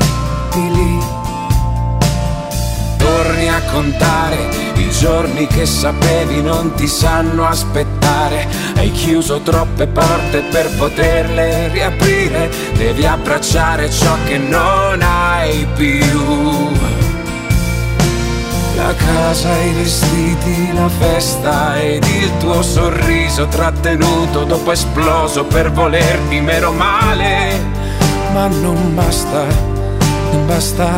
Torni a contare i giorni che sapevi non ti sanno aspettare. Hai chiuso troppe porte per poterle riaprire. Devi abbracciare ciò che non hai più. La casa, i vestiti, la festa ed il tuo sorriso trattenuto dopo esploso per volerti meno male. Ma non basta, non basta.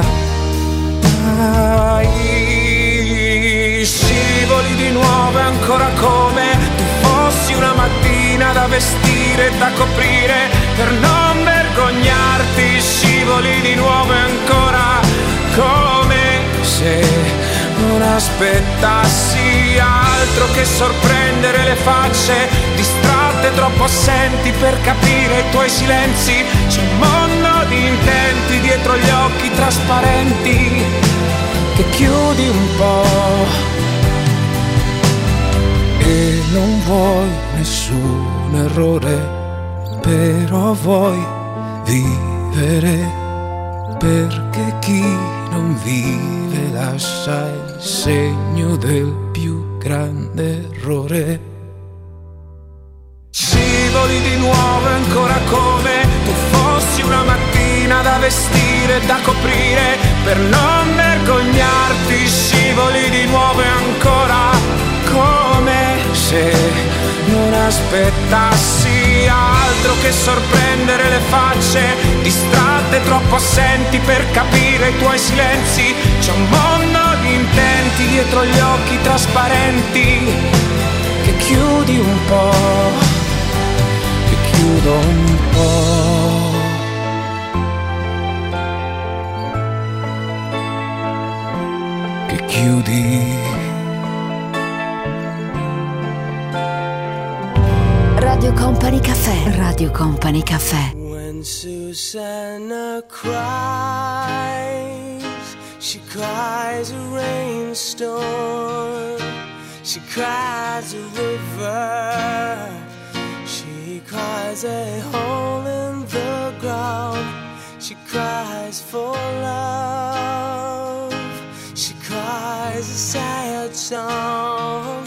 Dai, scivoli di nuovo ancora come tu fossi una mattina da vestire e da coprire per non vergognarti. Scivoli di nuovo ancora come se non aspettassi altro che sorprendere le facce distratte troppo assenti per capire i tuoi silenzi. C'è un mondo di intenti dietro gli occhi trasparenti che chiudi un po' e non vuoi nessun errore però vuoi vivere perché chi non vive lascia il segno del più grande errore. Scivoli di nuovo ancora come tu fossi una mattina da vestire da coprire per non vergognarti. Scivoli di nuovo ancora come se non aspettassi altro che sorprendere le facce distratte troppo assenti per capire i tuoi silenzi. C'è un mondo di intenti dietro gli occhi trasparenti che chiudi un po' che chiudo un po' che chiudi Radio Company Caffè. Radio Company Caffè. When Susanna cries, she cries a rainstorm. She cries a river. She cries a hole in the ground. She cries for love. She cries a sad song.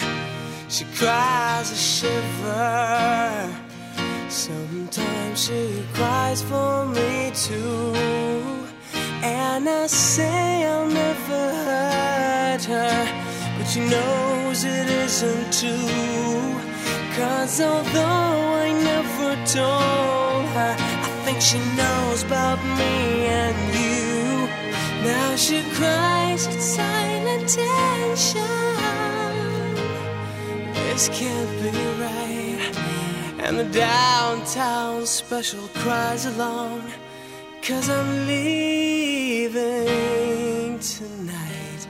She cries a shiver. Sometimes she cries for me too. And I say I'll never hurt her. But she knows it isn't true. Cause although I never told her, I think she knows about me and you. Now she cries in silent tension. This can't be right. And the downtown special cries along. Cause I'm leaving tonight.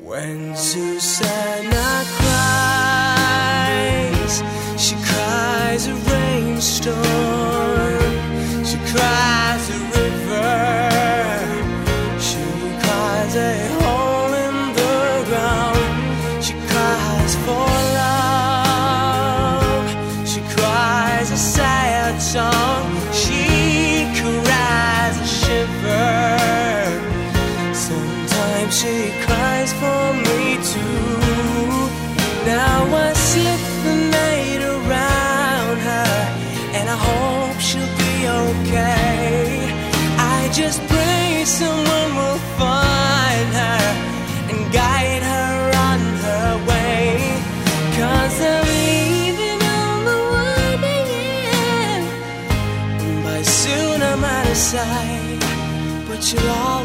When Susanna cries, she cries a rainstorm. you are.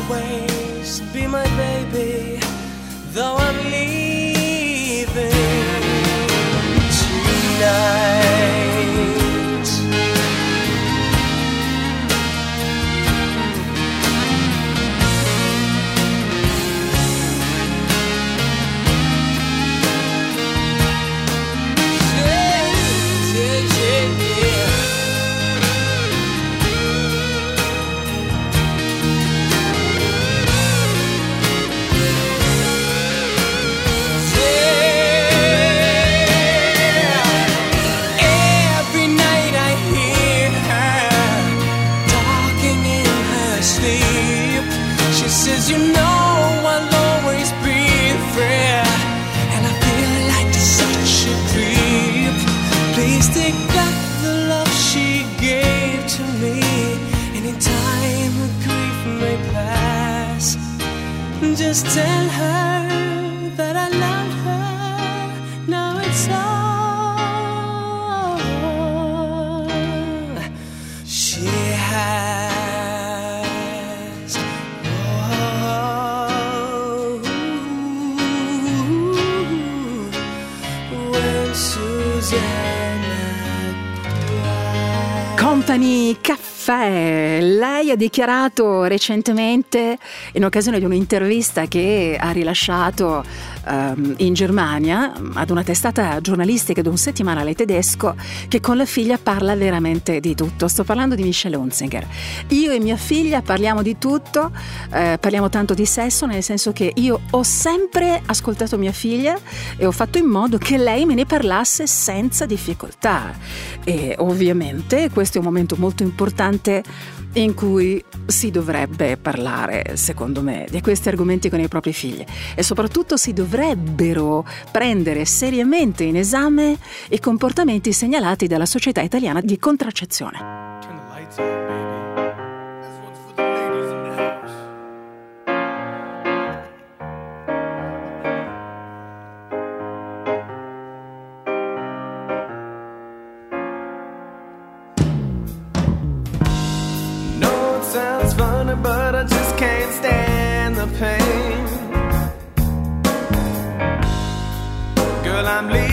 Caffè. Lei ha dichiarato recentemente, in occasione di un'intervista che ha rilasciato ehm, in Germania ad una testata giornalistica di un settimanale tedesco, che con la figlia parla veramente di tutto. Sto parlando di Michelle Hunzinger. Io e mia figlia parliamo di tutto, eh, parliamo tanto di sesso, nel senso che io ho sempre ascoltato mia figlia e ho fatto in modo che lei me ne parlasse senza difficoltà. E ovviamente questo è un momento molto importante in cui si dovrebbe parlare, secondo me, di questi argomenti con i propri figli e soprattutto si dovrebbero prendere seriamente in esame i comportamenti segnalati dalla Società Italiana di Contraccezione. Know it sounds funny, but I just can't stand the pain. Girl, I'm leaving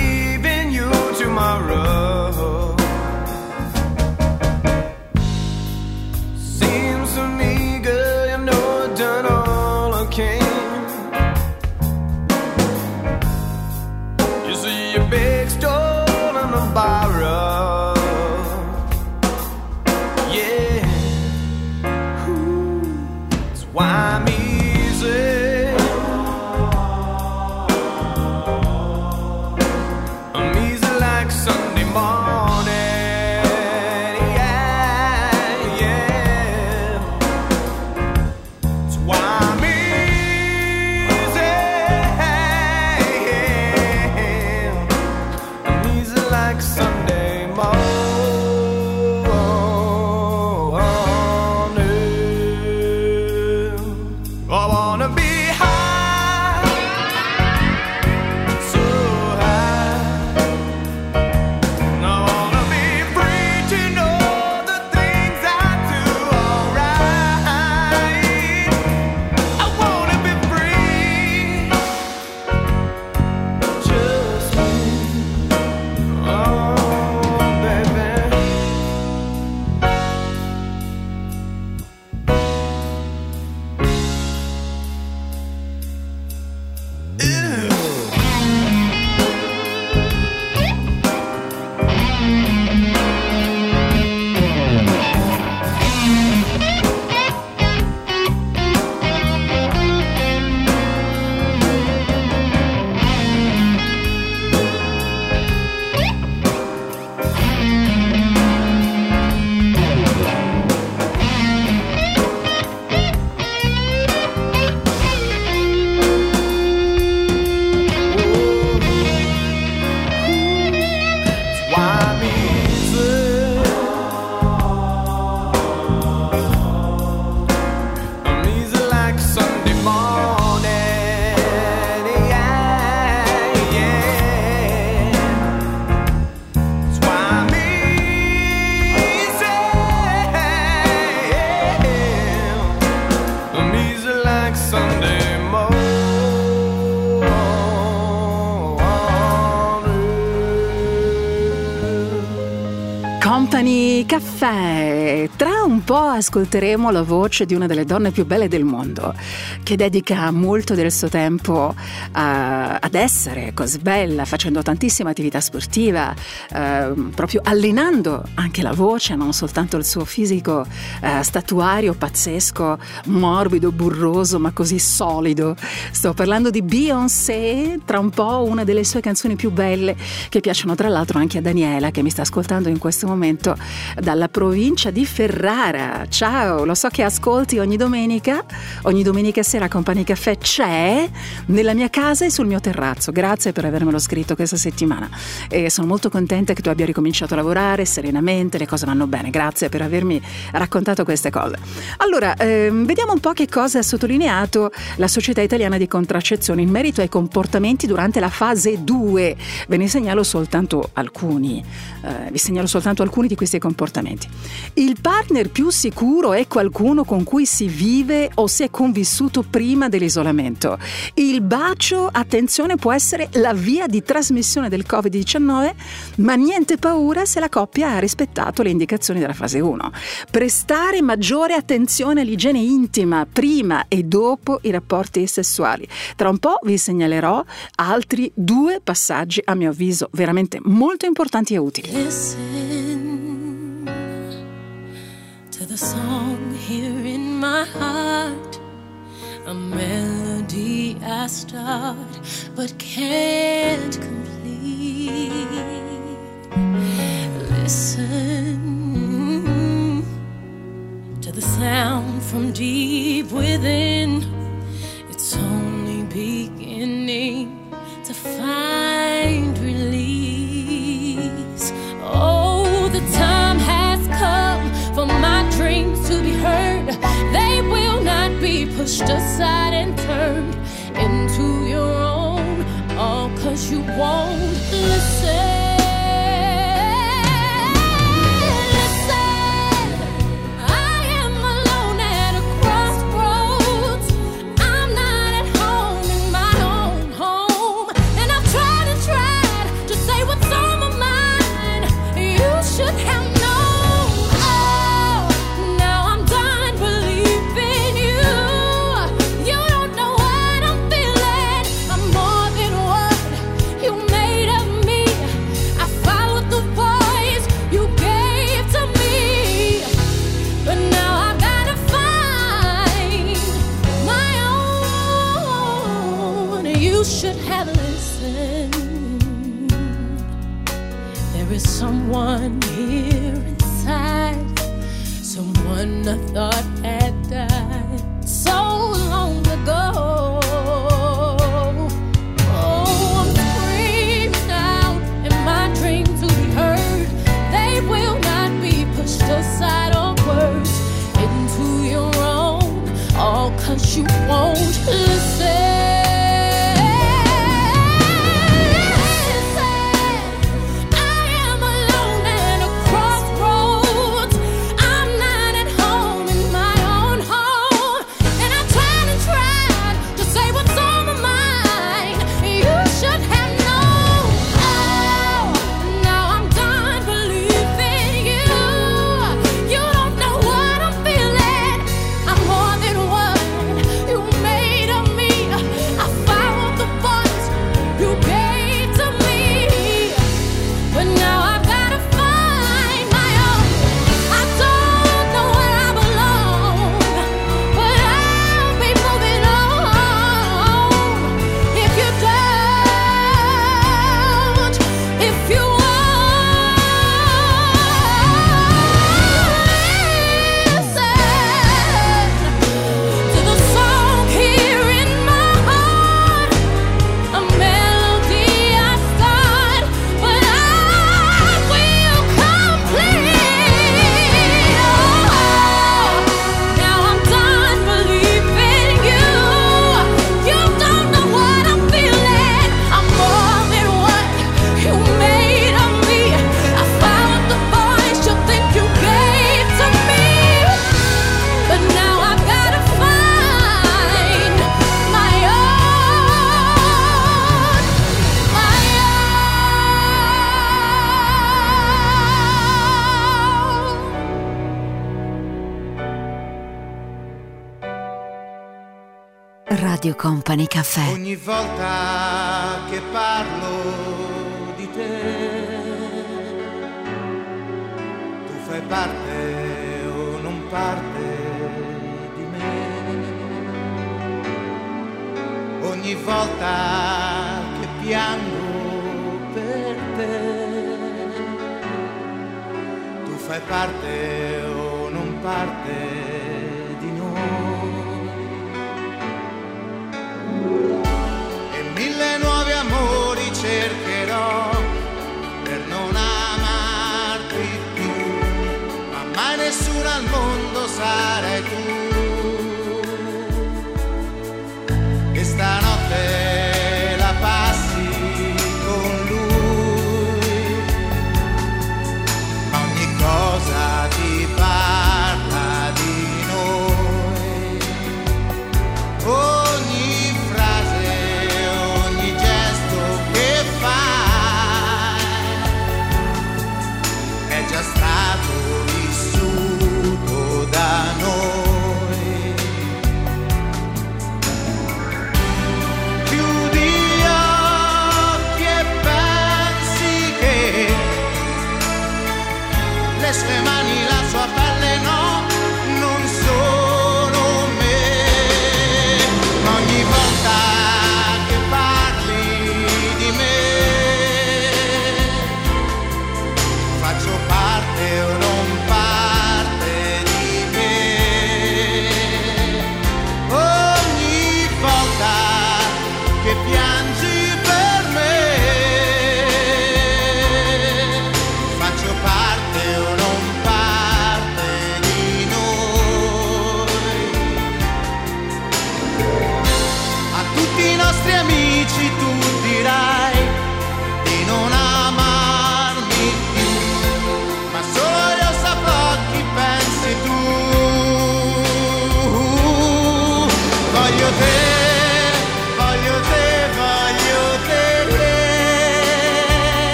Company Caffè. Tra un po' ascolteremo la voce di una delle donne più belle del mondo, che dedica molto del suo tempo a- ad essere così bella, facendo tantissima attività sportiva, eh, proprio allenando anche la voce, non soltanto il suo fisico eh, statuario pazzesco, morbido, burroso, ma così solido. Sto parlando di Beyoncé, tra un po' una delle sue canzoni più belle, che piacciono tra l'altro anche a Daniela, che mi sta ascoltando in questo momento dalla provincia di Ferrara. Ciao, lo so che ascolti ogni domenica, ogni domenica sera Company Caffè c'è nella mia casa e sul mio terrazzo. Grazie per avermelo scritto questa settimana e sono molto contenta che tu abbia ricominciato a lavorare serenamente, le cose vanno bene. Grazie per avermi raccontato queste cose. Allora, ehm, vediamo un po' che cosa ha sottolineato la Società Italiana di Contraccezione in merito ai comportamenti durante la fase 2. Ve ne segnalo soltanto alcuni. Eh, vi segnalo soltanto alcuni di questi comportamenti. Il partner sicuro è qualcuno con cui si vive o si è convissuto prima dell'isolamento. Il bacio, attenzione, può essere la via di trasmissione del Covid-19, ma niente paura se la coppia ha rispettato le indicazioni della fase 1. Prestare maggiore attenzione all'igiene intima prima e dopo i rapporti sessuali. Tra un po' vi segnalerò altri due passaggi, a mio avviso, veramente molto importanti e utili. Listen song here in my heart, a melody I start but can't complete. Listen to the sound from deep within. It's only beginning to find to be heard. They will not be pushed aside and turned into your own. All cause you won't listen. Someone I thought Radio Company Caffè. Ogni volta che parlo di te, tu fai parte o non parte di me. Ogni volta che piango per te, fai parte o non parte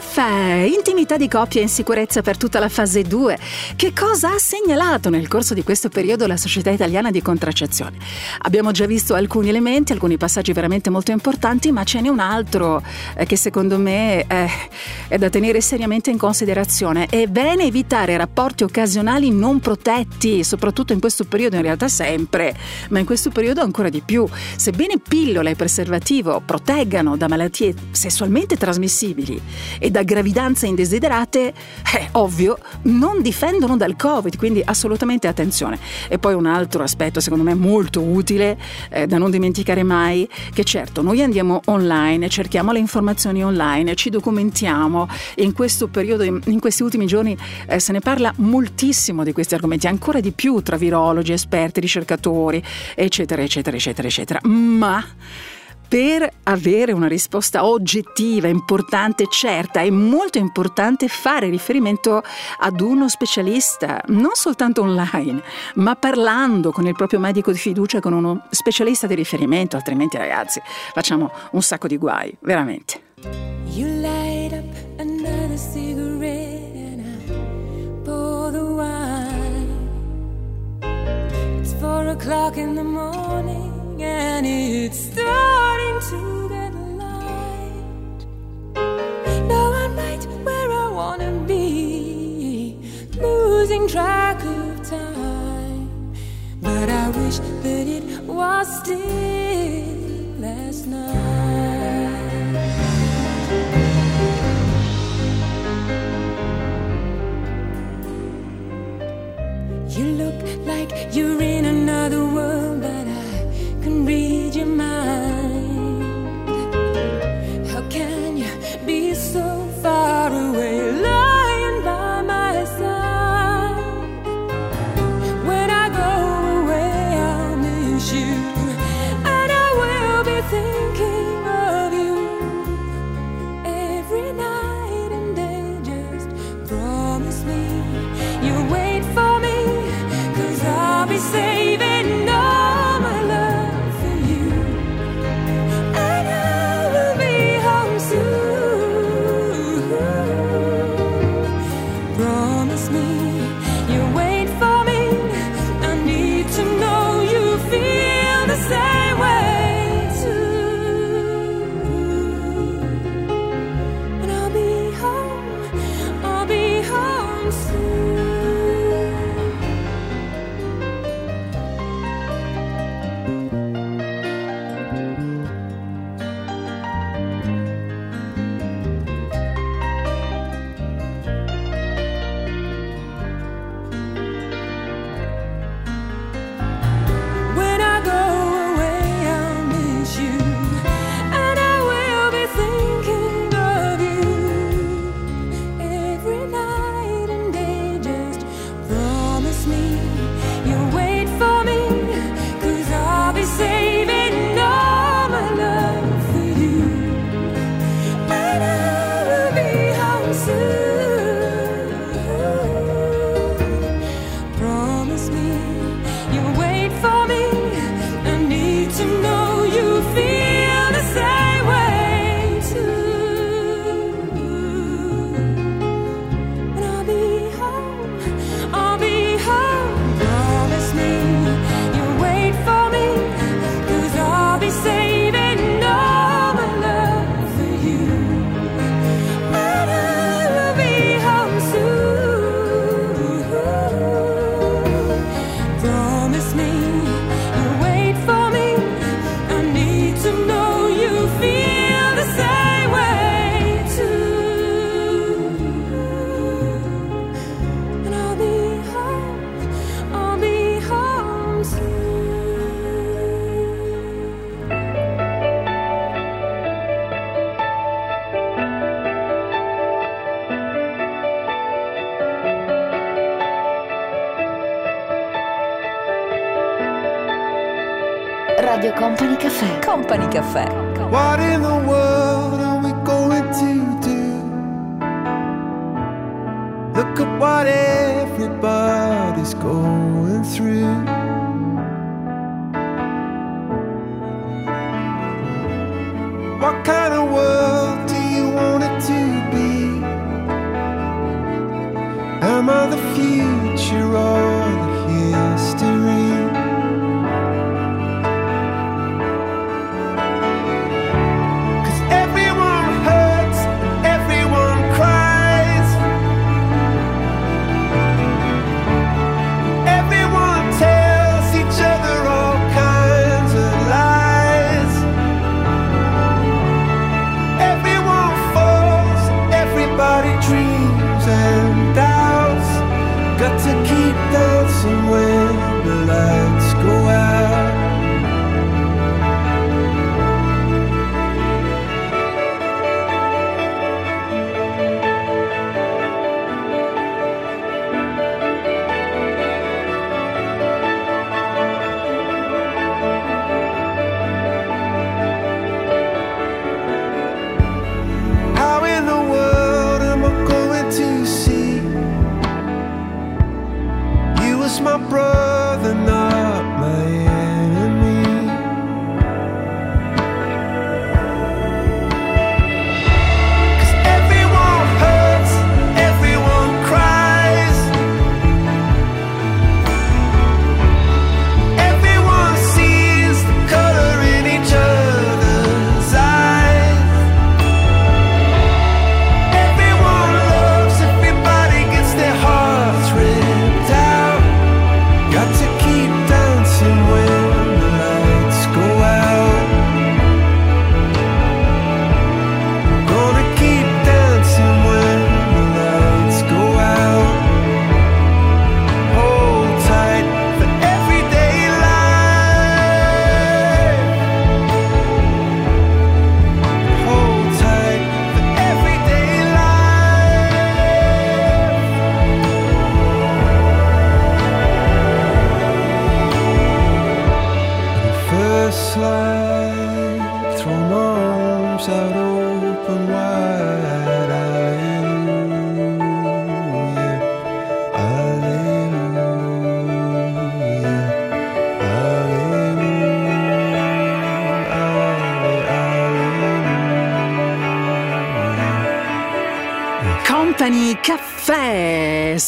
Caffè, intimità di coppia e insicurezza per tutta la fase 2. Che cosa ha segnalato nel corso di questo periodo la Società Italiana di Contraccezione? Abbiamo già visto alcuni elementi, alcuni passaggi veramente molto importanti, ma ce n'è un altro eh, che secondo me eh, è da tenere seriamente in considerazione. È bene evitare rapporti occasionali non protetti, soprattutto in questo periodo, in realtà sempre, ma in questo periodo ancora di più. Sebbene pillole e preservativo proteggano da malattie sessualmente trasmissibili, e da gravidanze indesiderate, eh, ovvio, non difendono dal Covid, quindi assolutamente attenzione. E poi un altro aspetto secondo me molto utile eh, da non dimenticare mai, che certo noi andiamo online, cerchiamo le informazioni online, ci documentiamo, in questo periodo, in, in questi ultimi giorni eh, se ne parla moltissimo di questi argomenti, ancora di più tra virologi, esperti, ricercatori, eccetera, eccetera, eccetera, eccetera. Ma per avere una risposta oggettiva, importante, certa, è molto importante fare riferimento ad uno specialista, non soltanto online, ma parlando con il proprio medico di fiducia, con uno specialista di riferimento, altrimenti ragazzi facciamo un sacco di guai, veramente. Cigarette and I pour the wine. It's four o'clock in the morning and it's starting to get light. Now I'm right where I wanna be, losing track of time. But I wish that it was still last night. You look like you're in another world, but I can read your mind. How can you be so far away, Radio Company Caffè. Company Caffè. What in the world are we going to do? Look at what everybody's going through.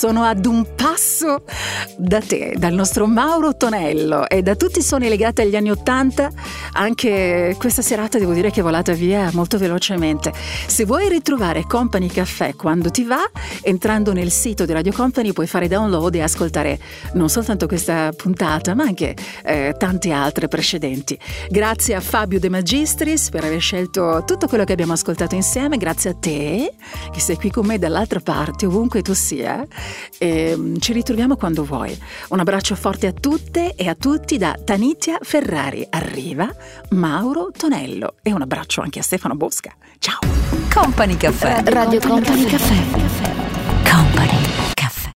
Sono ad un passo da te, dal nostro Mauro Tonello e da tutti i suoni legati agli anni Ottanta. Anche questa serata devo dire che è volata via molto velocemente. Se vuoi ritrovare Company Caffè quando ti va, entrando nel sito di Radio Company puoi fare download e ascoltare non soltanto questa puntata, ma anche eh, tante altre precedenti. Grazie a Fabio De Magistris per aver scelto tutto quello che abbiamo ascoltato insieme, grazie a te che sei qui con me dall'altra parte, ovunque tu sia. E, mm, ci ritroviamo quando vuoi. Un abbraccio forte a tutte e a tutti da Tanitia Ferrari. Arriva Mauro Tonello e un abbraccio anche a Stefano Bosca. Ciao! Company Caffè. Radio Company Caffè.